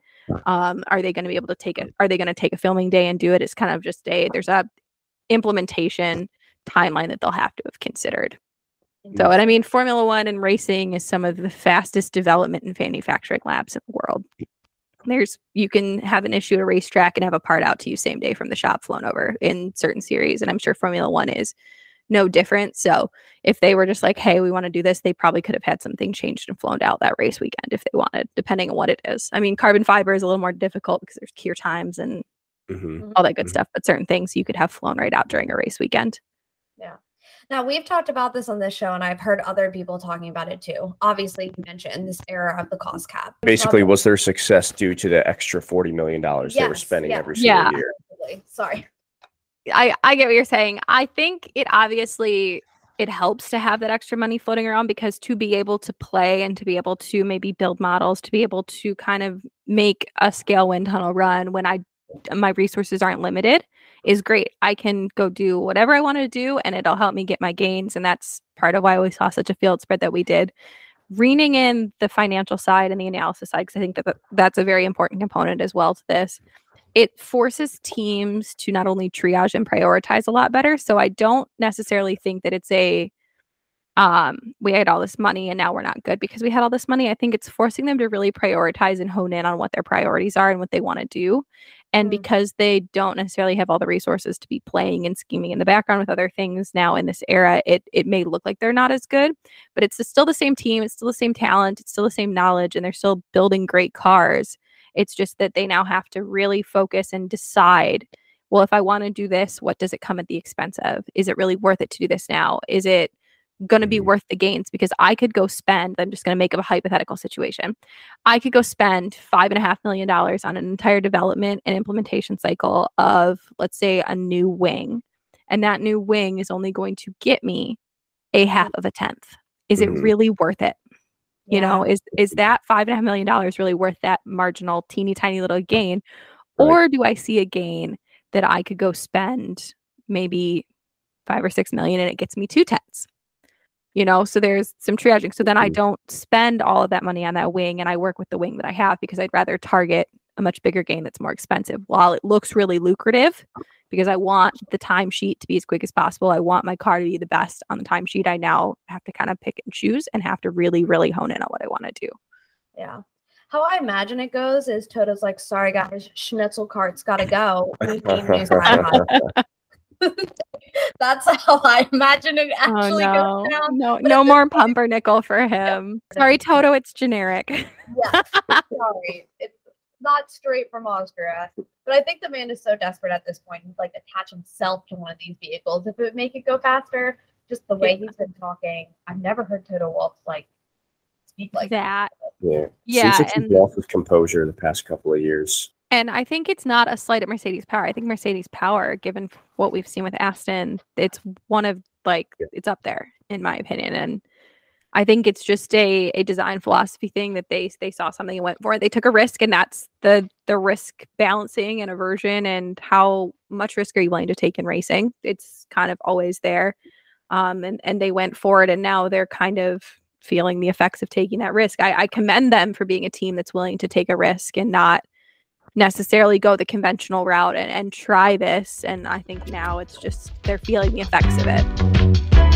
[SPEAKER 1] Um are they going to be able to take it are they going to take a filming day and do it? It's kind of just a there's a implementation timeline that they'll have to have considered. So and i mean formula one and racing is some of the fastest development and manufacturing labs in the world. There's you can have an issue at a racetrack and have a part out to you same day from the shop flown over in certain series and i'm sure formula one is no different so if they were just like hey we want to do this they probably could have had something changed and flown out that race weekend if they wanted depending on what it is i mean carbon fiber is a little more difficult because there's cure times and
[SPEAKER 2] Mhm.
[SPEAKER 1] all that good
[SPEAKER 2] Mhm.
[SPEAKER 1] stuff but certain things you could have flown right out during a race weekend Yeah.
[SPEAKER 3] Now we've talked about this on this show, and I've heard other people talking about it too. Obviously, you mentioned this era of the cost cap.
[SPEAKER 2] Basically, was their success due to the extra forty million dollars they were spending
[SPEAKER 3] yeah.
[SPEAKER 2] every single
[SPEAKER 1] Yeah.
[SPEAKER 2] year?
[SPEAKER 3] Sorry.
[SPEAKER 1] I I get what you're saying. I think it obviously it helps to have that extra money floating around because to be able to play and to be able to maybe build models, to be able to kind of make a scale wind tunnel run when I my resources aren't limited is great. I can go do whatever I want to do and it'll help me get my gains and that's part of why we saw such a field spread that we did. Reining in the financial side and the analysis side because I think that that- that's a very important component as well to this it forces teams to not only triage and prioritize a lot better. So I don't necessarily think that it's a um we had all this money and now we're not good because we had all this money. I think it's forcing them to really prioritize and hone in on what their priorities are and what they want to do. And
[SPEAKER 3] Mm.
[SPEAKER 1] because they don't necessarily have all the resources to be playing and scheming in the background with other things now in this era, it it may look like they're not as good, but it's still the same team, it's still the same talent, it's still the same knowledge, and they're still building great cars. It's just that they now have to really focus and decide well, if I want to do this, what does it come at the expense of? Is it really worth it to do this now? Is it going to be
[SPEAKER 2] Mhm.
[SPEAKER 1] worth the gains? Because I could go spend, I'm just going to make up a hypothetical situation. I could go spend five and a half million dollars on an entire development and implementation cycle of, let's say, a new wing. And that new wing is only going to get me a half of a tenth. Is it really worth it? You know is is that five and a half million dollars really worth that marginal teeny tiny little gain?
[SPEAKER 2] Right.
[SPEAKER 1] or do i see a gain that i could go spend maybe five or six million and it gets me two tenths you know so there's some triaging. So then i
[SPEAKER 2] Mhm.
[SPEAKER 1] don't spend all of that money on that wing and i work with the wing that i have because i'd rather target a much bigger gain that's more expensive while it looks really lucrative because i want the timesheet to be as quick as possible i want my car to be the best on the timesheet i now have to kind of pick and choose and have to really really hone in on what i want to do
[SPEAKER 3] Yeah. How I imagine it goes is Toto's like, sorry guys, Schnitzel cart's gotta go. We need new Skyline." That's how I imagine it actually
[SPEAKER 1] oh
[SPEAKER 3] actually
[SPEAKER 1] no
[SPEAKER 3] goes down.
[SPEAKER 1] no
[SPEAKER 3] But
[SPEAKER 1] no more pumpernickel for him sorry toto it's generic
[SPEAKER 3] Yeah, sorry. It's not straight from Austria. But I think the man is so desperate at this point. He's like attach himself to one of these vehicles. If it would make it go faster, just the way he's been talking. I've never heard Toto Wolff like speak like
[SPEAKER 1] that
[SPEAKER 2] Yeah.
[SPEAKER 1] Yeah,
[SPEAKER 2] Seems like
[SPEAKER 1] and-
[SPEAKER 2] he's lost his composure the past couple of years.
[SPEAKER 1] And I think it's not a slight at Mercedes power. I think Mercedes power, given what we've seen with Aston, it's one of like
[SPEAKER 2] Yeah.
[SPEAKER 1] it's up there in my opinion. And I think it's just a a design philosophy thing that they they saw something and went for it. They took a risk, and that's the the risk balancing and aversion and how much risk are you willing to take in racing. It's kind of always there, um, and and they went for it, and now they're kind of feeling the effects of taking that risk. I, I commend them for being a team that's willing to take a risk and not necessarily go the conventional route and, and try this. And I think now it's just they're feeling the effects of it.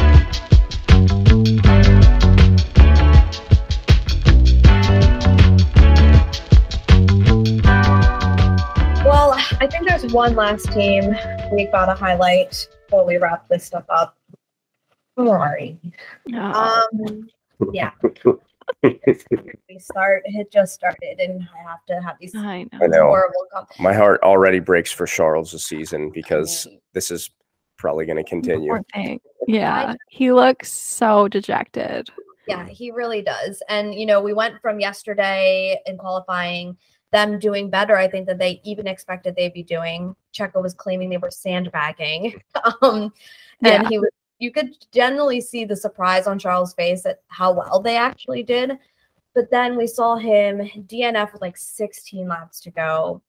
[SPEAKER 4] One last team we got to highlight before we wrap this stuff up. Ferrari.
[SPEAKER 1] Oh,
[SPEAKER 4] Um, yeah. we start. It just started, and I have to have these
[SPEAKER 1] I know.
[SPEAKER 2] I know.
[SPEAKER 4] horrible. Com-
[SPEAKER 2] My heart already breaks for Charles this season because this is probably going to continue.
[SPEAKER 1] Yeah, he looks so dejected.
[SPEAKER 4] Yeah, he really does. And you know, we went from yesterday in qualifying them doing better, I think, than they even expected they'd be doing. Checo was claiming they were sandbagging. um, and
[SPEAKER 1] Yeah.
[SPEAKER 4] he was you could generally see the surprise on Charles' face at how well they actually did. But then we saw him DNF with like 16 laps to go.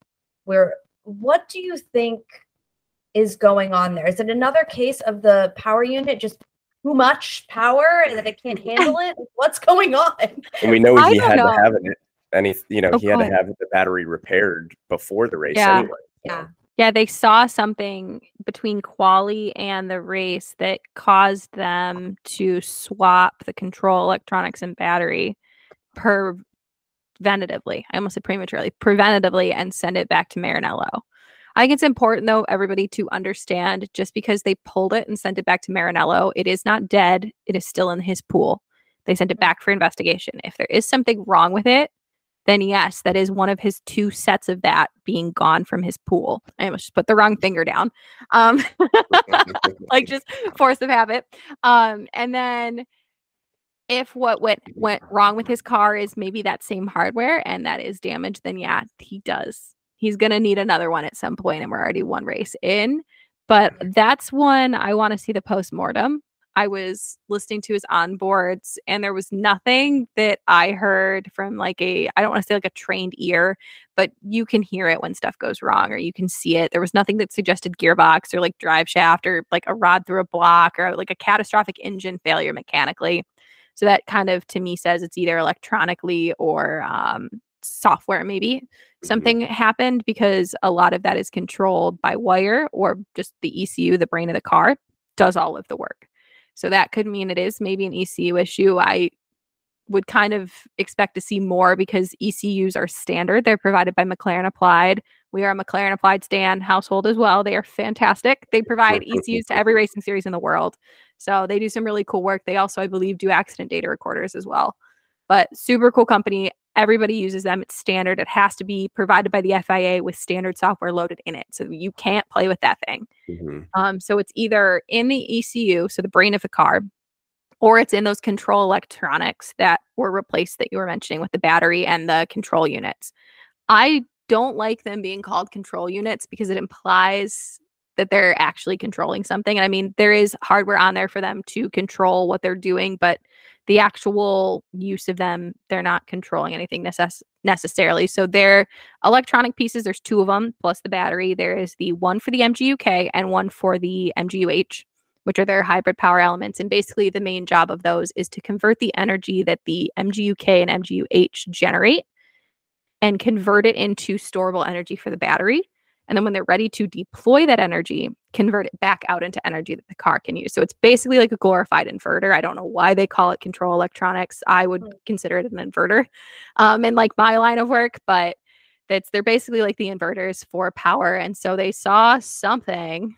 [SPEAKER 4] Where what do you think is going on there? Is it another case of the power unit just too much power and that it can't handle it? What's going on?
[SPEAKER 2] And we know he
[SPEAKER 1] don't
[SPEAKER 2] had
[SPEAKER 1] know.
[SPEAKER 2] to have it. And he, you know,
[SPEAKER 1] Oh,
[SPEAKER 2] he had to have the battery repaired before the race
[SPEAKER 1] Yeah.
[SPEAKER 2] anyway.
[SPEAKER 4] Yeah.
[SPEAKER 1] Yeah, they saw something between quali and the race that caused them to swap the control electronics and battery preventatively. I almost said prematurely, preventatively, and send it back to Maranello. I think it's important though, everybody to understand just because they pulled it and sent it back to Maranello, it is not dead. It is still in his pool. They sent it mm. back for investigation. If there is something wrong with it, then yes, that is one of his two sets of that being gone from his pool. I almost just put the wrong finger down. Um, like just force of habit. Um, and then if what went went wrong with his car is maybe that same hardware and that is damaged, then yeah, he does. He's gonna need another one at some point, and we're already one race in. But that's one I want to see the post mortem. I was listening to his onboards, and there was nothing that I heard from like a I don't want to say like a trained ear, but you can hear it when stuff goes wrong, or you can see it. There was nothing that suggested gearbox or like drive shaft or like a rod through a block or like a catastrophic engine failure mechanically. So that kind of to me says it's either electronically or um, software, maybe something happened because a lot of that is controlled by wire or just the ECU, the brain of the car, does all of the work. So that could mean it is maybe an ECU issue. I would kind of expect to see more because ECUs are standard. They're provided by McLaren Applied. We are a McLaren Applied Stan household as well. They are fantastic. They provide ECUs to every racing series in the world. So they do some really cool work. They also, I believe, do accident data recorders as well. But super cool company. Everybody uses them. It's standard. It has to be provided by the FIA with standard software loaded in it. So you can't play with that thing.
[SPEAKER 2] Mhm.
[SPEAKER 1] Um, so it's either in the ECU, so the brain of the car, or it's in those control electronics that were replaced that you were mentioning with the battery and the control units. I don't like them being called control units because it implies that they're actually controlling something. And I mean, there is hardware on there for them to control what they're doing, but the actual use of them, they're not controlling anything necess- necessarily. So they're electronic pieces. There's two of them plus the battery. There is the one for the MGUK and one for the MGUH, which are their hybrid power elements. And basically, the main job of those is to convert the energy that the MGUK and MGUH generate and convert it into storable energy for the battery. And then when they're ready to deploy that energy, convert it back out into energy that the car can use. So it's basically like a glorified inverter. I don't know why they call it control electronics. I would
[SPEAKER 4] Mm.
[SPEAKER 1] consider it an inverter um, in like my line of work, but that's they're basically like the inverters for power. And so they saw something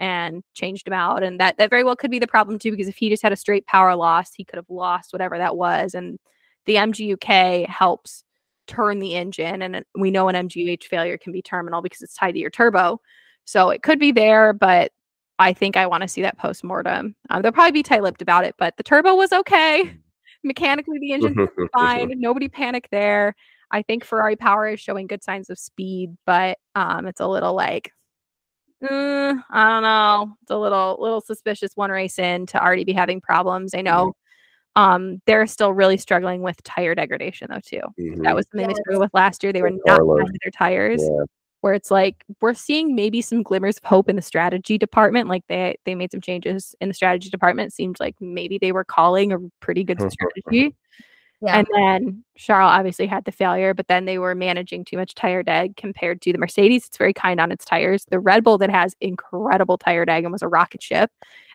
[SPEAKER 1] and changed them out. And that that very well could be the problem too, because if he just had a straight power loss, he could have lost whatever that was. And the MGUK helps turn the engine. And we know an MGH failure can be terminal because it's tied to your turbo. So it could be there, but I think I want to see that post mortem. Um, they'll probably be tight lipped about it, but the turbo was okay. Mechanically, the engine fine. Nobody panic there. I think Ferrari Power is showing good signs of speed, but um, it's a little like, mm, I don't know. It's a little little suspicious one race in to already be having problems. I know Um, they're still really struggling with tire degradation though too.
[SPEAKER 2] Mhm.
[SPEAKER 1] That was something they struggled with last year. They were not
[SPEAKER 2] Carlos.
[SPEAKER 1] with their tires.
[SPEAKER 2] Yeah.
[SPEAKER 1] Where it's like we're seeing maybe some glimmers of hope in the strategy department. Like they they made some changes in the strategy department. It seemed like maybe they were calling a pretty good strategy.
[SPEAKER 3] Yeah.
[SPEAKER 1] And then Charles obviously had the failure, but then they were managing too much tire deg compared to the Mercedes. It's very kind on its tires. The Red Bull that has incredible tire deg and was a rocket ship.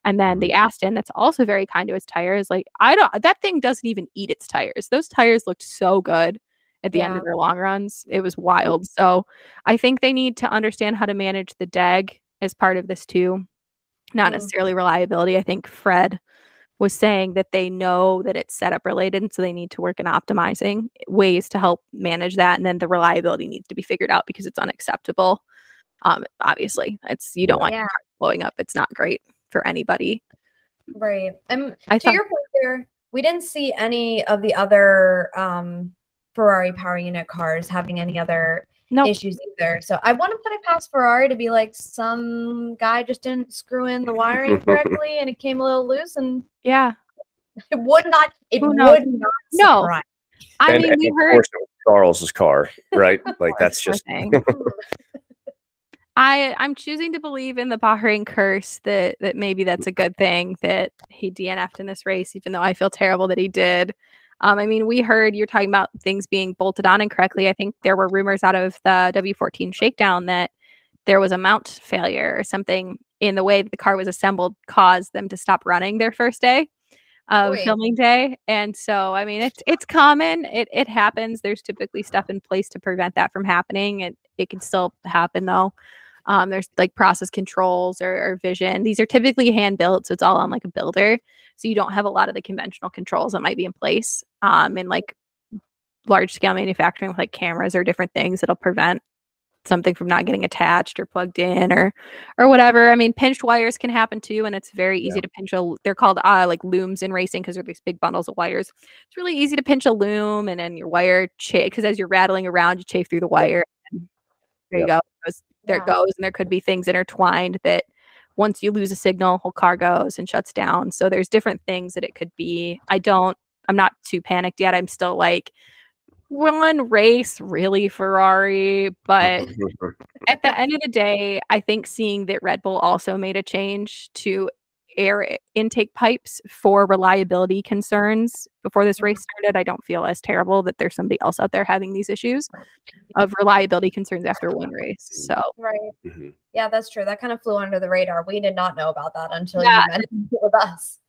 [SPEAKER 1] And then the Aston that's also very kind to its tires. Like I don't that thing doesn't even eat its tires. Those tires looked so good at the end of their long runs. It was wild. So I think they need to understand how to manage the deg as part of this too. Not
[SPEAKER 3] Mm.
[SPEAKER 1] necessarily reliability. I think Fred was saying that they know that it's setup related, and so they need to work in optimizing ways to help manage that. And then the reliability needs to be figured out because it's unacceptable. Um, obviously, it's you don't want
[SPEAKER 3] Yeah.
[SPEAKER 1] blowing up. It's not great for anybody.
[SPEAKER 3] Right. And
[SPEAKER 1] I
[SPEAKER 3] to
[SPEAKER 1] thought,
[SPEAKER 3] your point there, we didn't see any of the other um, Ferrari power unit cars having any other
[SPEAKER 1] no,
[SPEAKER 3] issues either. So I want to put it past Ferrari to be like some guy just didn't screw in the wiring correctly and it came a little loose and
[SPEAKER 1] yeah.
[SPEAKER 3] it would not it
[SPEAKER 1] Who knows?
[SPEAKER 3] would not
[SPEAKER 1] No.
[SPEAKER 3] surprise.
[SPEAKER 1] I
[SPEAKER 2] and,
[SPEAKER 1] mean,
[SPEAKER 2] and
[SPEAKER 1] we heard
[SPEAKER 2] course it was Charles's car, right? like that's just.
[SPEAKER 1] I I'm choosing to believe in the Bahrain curse that that maybe that's a good thing that he DNF'd in this race, even though I feel terrible that he did. Um, I mean, we heard you're talking about things being bolted on incorrectly. I think there were rumors out of the W14 shakedown that there was a mount failure or something in the way that the car was assembled caused them to stop running their first day of
[SPEAKER 3] Wait.
[SPEAKER 1] filming day. And so, I mean, it's it's common. It it happens. There's typically stuff in place to prevent that from happening. It it can still happen though. Um, there's like process controls or, or vision. These are typically hand built, so it's all on like a builder. So you don't have a lot of the conventional controls that might be in place. Um, in like large scale manufacturing with like cameras or different things that'll prevent something from not getting attached or plugged in or or whatever. I mean, pinched wires can happen too, and it's very easy to pinch a. They're called uh, like looms in racing because they're these big bundles of wires. It's really easy to pinch a loom, and then your wire because as you're rattling around, you chafe through the wire. There you go. It goes- there it goes, and there could be things intertwined that once you lose a signal, whole car goes and shuts down. So there's different things that it could be. I don't. I'm not too panicked yet. I'm still like one race, really Ferrari, but at the end of the day, I think seeing that Red Bull also made a change to air intake pipes for reliability concerns before this race started, I don't feel as terrible that there's somebody else out there having these issues of reliability concerns after one race. So
[SPEAKER 3] Right.
[SPEAKER 2] Mhm.
[SPEAKER 3] Yeah, that's true. That kind of flew under the radar. We did not know about that until
[SPEAKER 1] Yeah.
[SPEAKER 3] you mentioned it with us.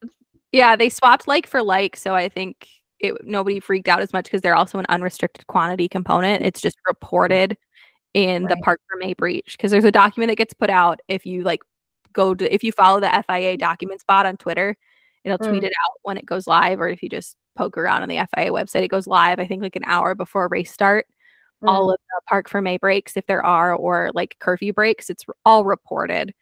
[SPEAKER 1] yeah, they swapped like for like, so I think it nobody freaked out as much because they're also an unrestricted quantity component. It's just reported in the
[SPEAKER 3] Right.
[SPEAKER 1] Park for May breach because there's a document that gets put out if you like go to if you follow the FIA mm-hmm. document spot on Twitter, it'll tweet
[SPEAKER 3] Mm.
[SPEAKER 1] it out when it goes live, or if you just poke around on the FIA website, it goes live. I think like an hour before race start. All mm. of the parc fermé breaks, if there are, or like curfew breaks, it's all reported,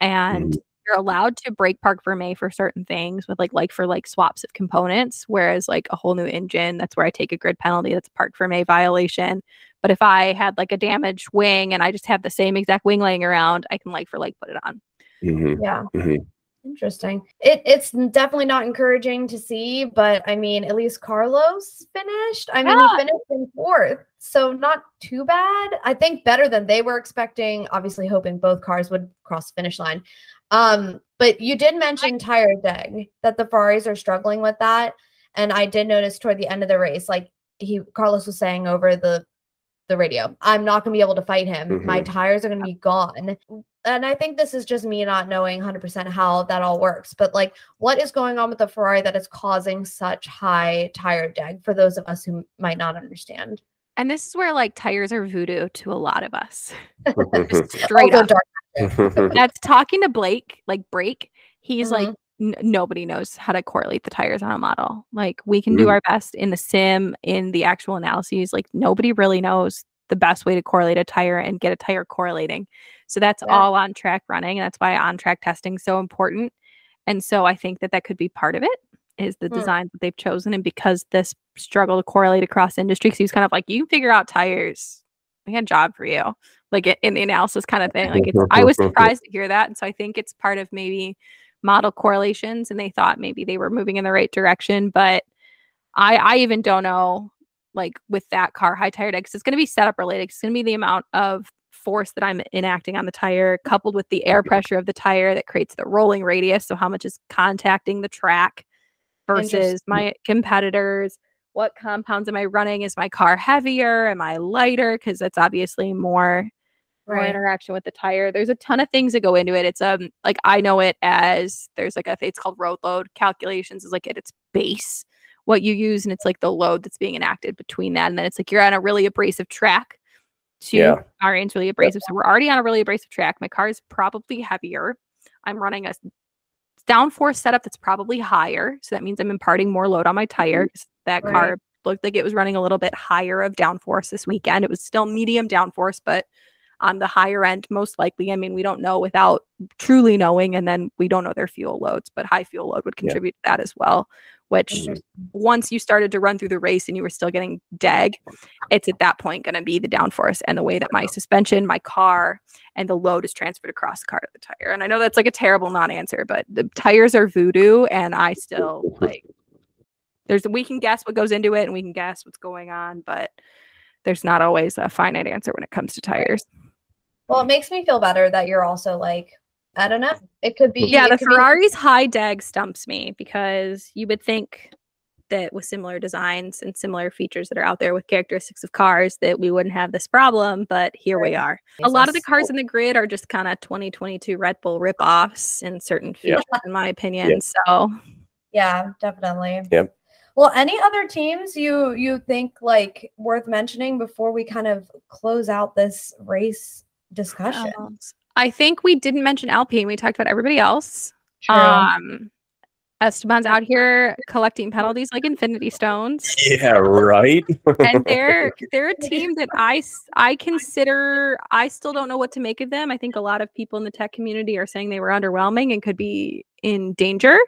[SPEAKER 1] and mm-hmm. you're allowed to break parc fermé for certain things with like like for like swaps of components. Whereas like a whole new engine, that's where I take a grid penalty. That's a parc fermé violation. But if I had like a damaged wing and I just have the same exact wing laying around, I can like for like put it on.
[SPEAKER 2] Mhm.
[SPEAKER 3] Yeah.
[SPEAKER 2] Mhm.
[SPEAKER 3] Interesting. It it's definitely not encouraging to see, but I mean, at least Carlos finished. I mean,
[SPEAKER 1] Yeah.
[SPEAKER 3] he finished in fourth, so not too bad. I think better than they were expecting. Obviously, hoping both cars would cross the finish line. Um, but you did mention tire deg that the Ferraris are struggling with that, and I did notice toward the end of the race, like he Carlos was saying over the the radio, I'm not going to be able to fight him. My
[SPEAKER 2] Mhm.
[SPEAKER 3] tires are going to be gone and I think this is just me not knowing 100% how that all works. But like, what is going on with the Ferrari that is causing such high tire deg for those of us who might not understand?
[SPEAKER 1] And this is where like tires are voodoo to a lot of us. Straight up. That's talking to Blake, like Break. He's like,
[SPEAKER 3] Mhm.
[SPEAKER 1] N- nobody knows how to correlate the tires on a model. Like we can do
[SPEAKER 2] Mm.
[SPEAKER 1] our best in the sim, in the actual analyses. Like nobody really knows the best way to correlate a tire and get a tire correlating. So that's
[SPEAKER 3] Yeah.
[SPEAKER 1] all on track running. And that's why on track testing is so important. And so I think that that could be part of it is the design that they've chosen. And because this struggle to correlate across industry, 'cause he was kind of like, you figure out tires. I got a job for you. Like in the analysis kind of thing. Like it's, I was surprised to hear that. And so I think it's part of maybe model correlations and they thought maybe they were moving in the right direction. But I, I even don't know, like with that car, high tire deg, because it's going to be setup related. It's going to be the amount of force that I'm enacting on the tire, coupled with the air pressure of the tire that creates the rolling radius. So, how much is contacting the track versus my competitors? What compounds am I running? Is my car heavier? Am I lighter? Because that's obviously more more interaction with the tire. There's a ton of things that go into it. It's um like I know it as there's like a it's called road load calculations is like at its base what you use and it's like the load that's being enacted between that and then it's like you're on a really abrasive track to yeah. our end's really abrasive. So we're already on a really abrasive track. My car is probably heavier. I'm running a downforce setup that's probably higher. So that means I'm imparting more load on my tire. Mm-hmm. That right. car looked like it was running a little bit higher of downforce this weekend. It was still medium downforce, but on the higher end, most likely. I mean, we don't know without truly knowing, and then we don't know their fuel loads, but high fuel load would contribute yeah. to that as well. Which mm-hmm. once you started to run through the race and you were still getting deg, it's at that point going to be the downforce and the way that my suspension, my car, and the load is transferred across the car to the tire. And I know that's like a terrible non-answer, but the tires are voodoo, and I still like. There's we can guess what goes into it, and we can guess what's going on, but there's not always a finite answer when it comes to tires.
[SPEAKER 4] Well, it makes me feel better that you're also like, I don't know. It could be.
[SPEAKER 1] Yeah, the Ferrari's be- high deg stumps me because you would think that with similar designs and similar features that are out there with characteristics of cars that we wouldn't have this problem, but here right. we are. A lot of the cars in the grid are just kind of 2022 Red Bull rip-offs in certain features, yeah. in my opinion. Yeah. So
[SPEAKER 4] yeah, definitely.
[SPEAKER 2] Yep.
[SPEAKER 4] Well, any other teams you you think like worth mentioning before we kind of close out this race discussion. Um,
[SPEAKER 1] I think we didn't mention Alpine. We talked about everybody else. True. Um, Esteban's out here collecting penalties like Infinity Stones.
[SPEAKER 2] Yeah, right.
[SPEAKER 1] and they're they're a team that I I consider I still don't know what to make of them. I think a lot of people in the tech community are saying they were underwhelming and could be in danger.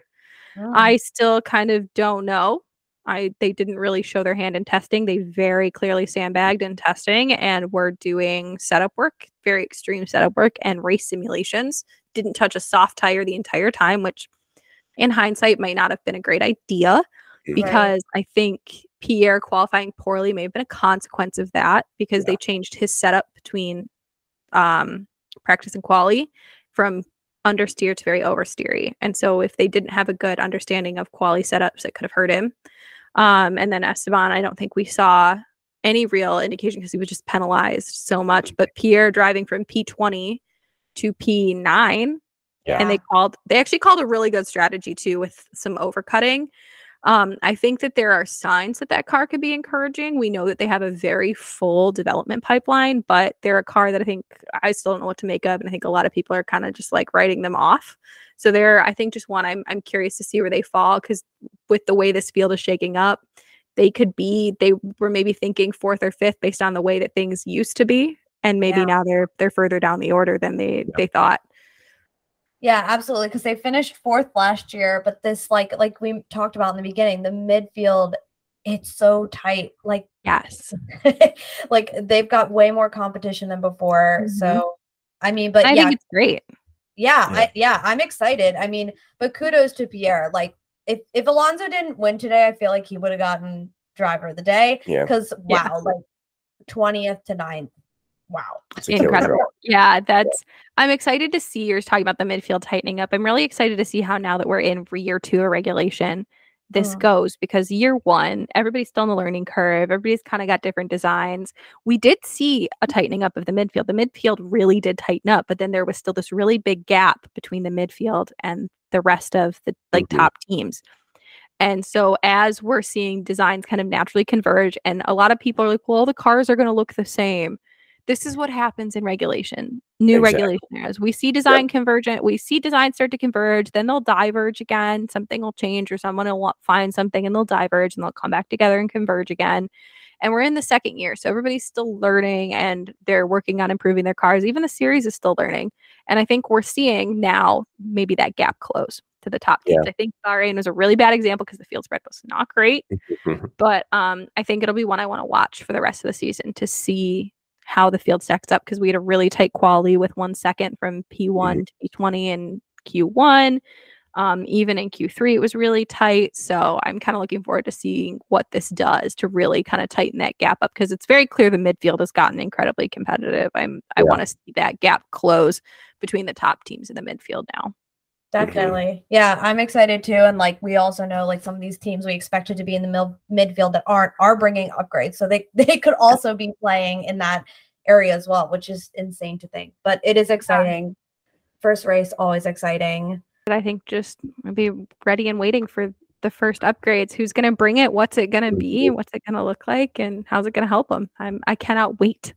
[SPEAKER 1] Oh. I still kind of don't know. I they didn't really show their hand in testing. They very clearly sandbagged in testing and were doing setup work, very extreme setup work and race simulations. Didn't touch a soft tire the entire time, which in hindsight might not have been a great idea because right. I think Pierre qualifying poorly may have been a consequence of that because yeah. they changed his setup between um, practice and quali from understeer to very oversteery. And so if they didn't have a good understanding of quali setups, it could have hurt him. Um, and then Esteban, I don't think we saw any real indication because he was just penalized so much. But Pierre driving from P20 to P9, yeah. and they called, they actually called a really good strategy too with some overcutting. Um, I think that there are signs that that car could be encouraging. We know that they have a very full development pipeline, but they're a car that I think I still don't know what to make of, and I think a lot of people are kind of just like writing them off. So they're, I think, just one. I'm I'm curious to see where they fall because with the way this field is shaking up, they could be. They were maybe thinking fourth or fifth based on the way that things used to be, and maybe yeah. now they're they're further down the order than they yeah. they thought.
[SPEAKER 4] Yeah, absolutely. Because they finished fourth last year, but this like like we talked about in the beginning, the midfield, it's so tight. Like
[SPEAKER 1] yes,
[SPEAKER 4] like they've got way more competition than before. Mm-hmm. So I mean, but
[SPEAKER 1] I
[SPEAKER 4] yeah,
[SPEAKER 1] think it's great.
[SPEAKER 4] Yeah, yeah. I, yeah, I'm excited. I mean, but kudos to Pierre. Like if if Alonso didn't win today, I feel like he would have gotten driver of the day.
[SPEAKER 2] Yeah.
[SPEAKER 4] Because wow, yeah. like 20th to 9th wow
[SPEAKER 1] incredible yeah that's i'm excited to see you're talking about the midfield tightening up i'm really excited to see how now that we're in year two of regulation this mm. goes because year one everybody's still in the learning curve everybody's kind of got different designs. We did see a tightening up of the midfield. The midfield really did tighten up but then there was still this really big gap between the midfield and the rest of the like mm-hmm. top teams. And so as we're seeing designs kind of naturally converge and a lot of people are like well the cars are going to look the same this is what happens in regulation new exactly. regulation areas we see design yep. convergent we see design start to converge then they'll diverge again something will change or someone will find something and they'll diverge and they'll come back together and converge again and we're in the second year so everybody's still learning and they're working on improving their cars even the series is still learning and i think we're seeing now maybe that gap close to the top teams. Yeah. I think Bahrain was a really bad example because the field spread was not great. but um, I think it'll be one I want to watch for the rest of the season to see how the field stacks up because we had a really tight quality with one second from P1 mm-hmm. to P20 and Q1. Um, even in Q3, it was really tight. So I'm kind of looking forward to seeing what this does to really kind of tighten that gap up because it's very clear the midfield has gotten incredibly competitive. I'm I
[SPEAKER 2] Yeah.
[SPEAKER 1] want to see that gap close between the top teams in the midfield now. Mm-hmm.
[SPEAKER 3] Definitely. Yeah, I'm excited too. And like we also know like some of these teams we expected to be in the mil- midfield that aren't are bringing upgrades. So they they could also be playing in that area as well, which is insane to think. But it is exciting. First race always exciting.
[SPEAKER 1] But I think just be ready and waiting for the first upgrades. Who's going to bring it? What's it going to be? Mm-hmm. What's it going to look like? And how's it going to help them? I'm I cannot wait.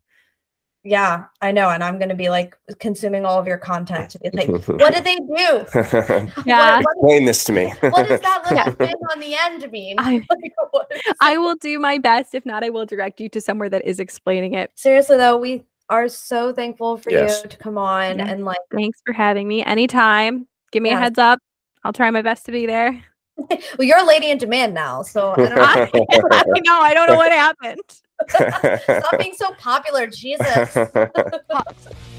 [SPEAKER 3] Yeah, I know. And I'm gonna be like consuming all of your content to be like, what did they do?
[SPEAKER 1] Yeah.
[SPEAKER 3] What, what,
[SPEAKER 2] Explain this to me.
[SPEAKER 3] what does that little thing on the end mean?
[SPEAKER 1] I-
[SPEAKER 3] Like, what is-
[SPEAKER 1] I will do my best. If not, I will direct you to somewhere that is explaining it.
[SPEAKER 3] Seriously though, we are so thankful for
[SPEAKER 2] Yes.
[SPEAKER 3] you to come on
[SPEAKER 1] Yeah.
[SPEAKER 3] and like
[SPEAKER 1] Thanks for having me. Anytime. Give me
[SPEAKER 3] Yeah.
[SPEAKER 1] a heads up. I'll try my best to be there.
[SPEAKER 3] well, you're a lady in demand now. So I don't know.
[SPEAKER 1] I, I know. I don't know what happened.
[SPEAKER 3] Stop being so popular, Jesus.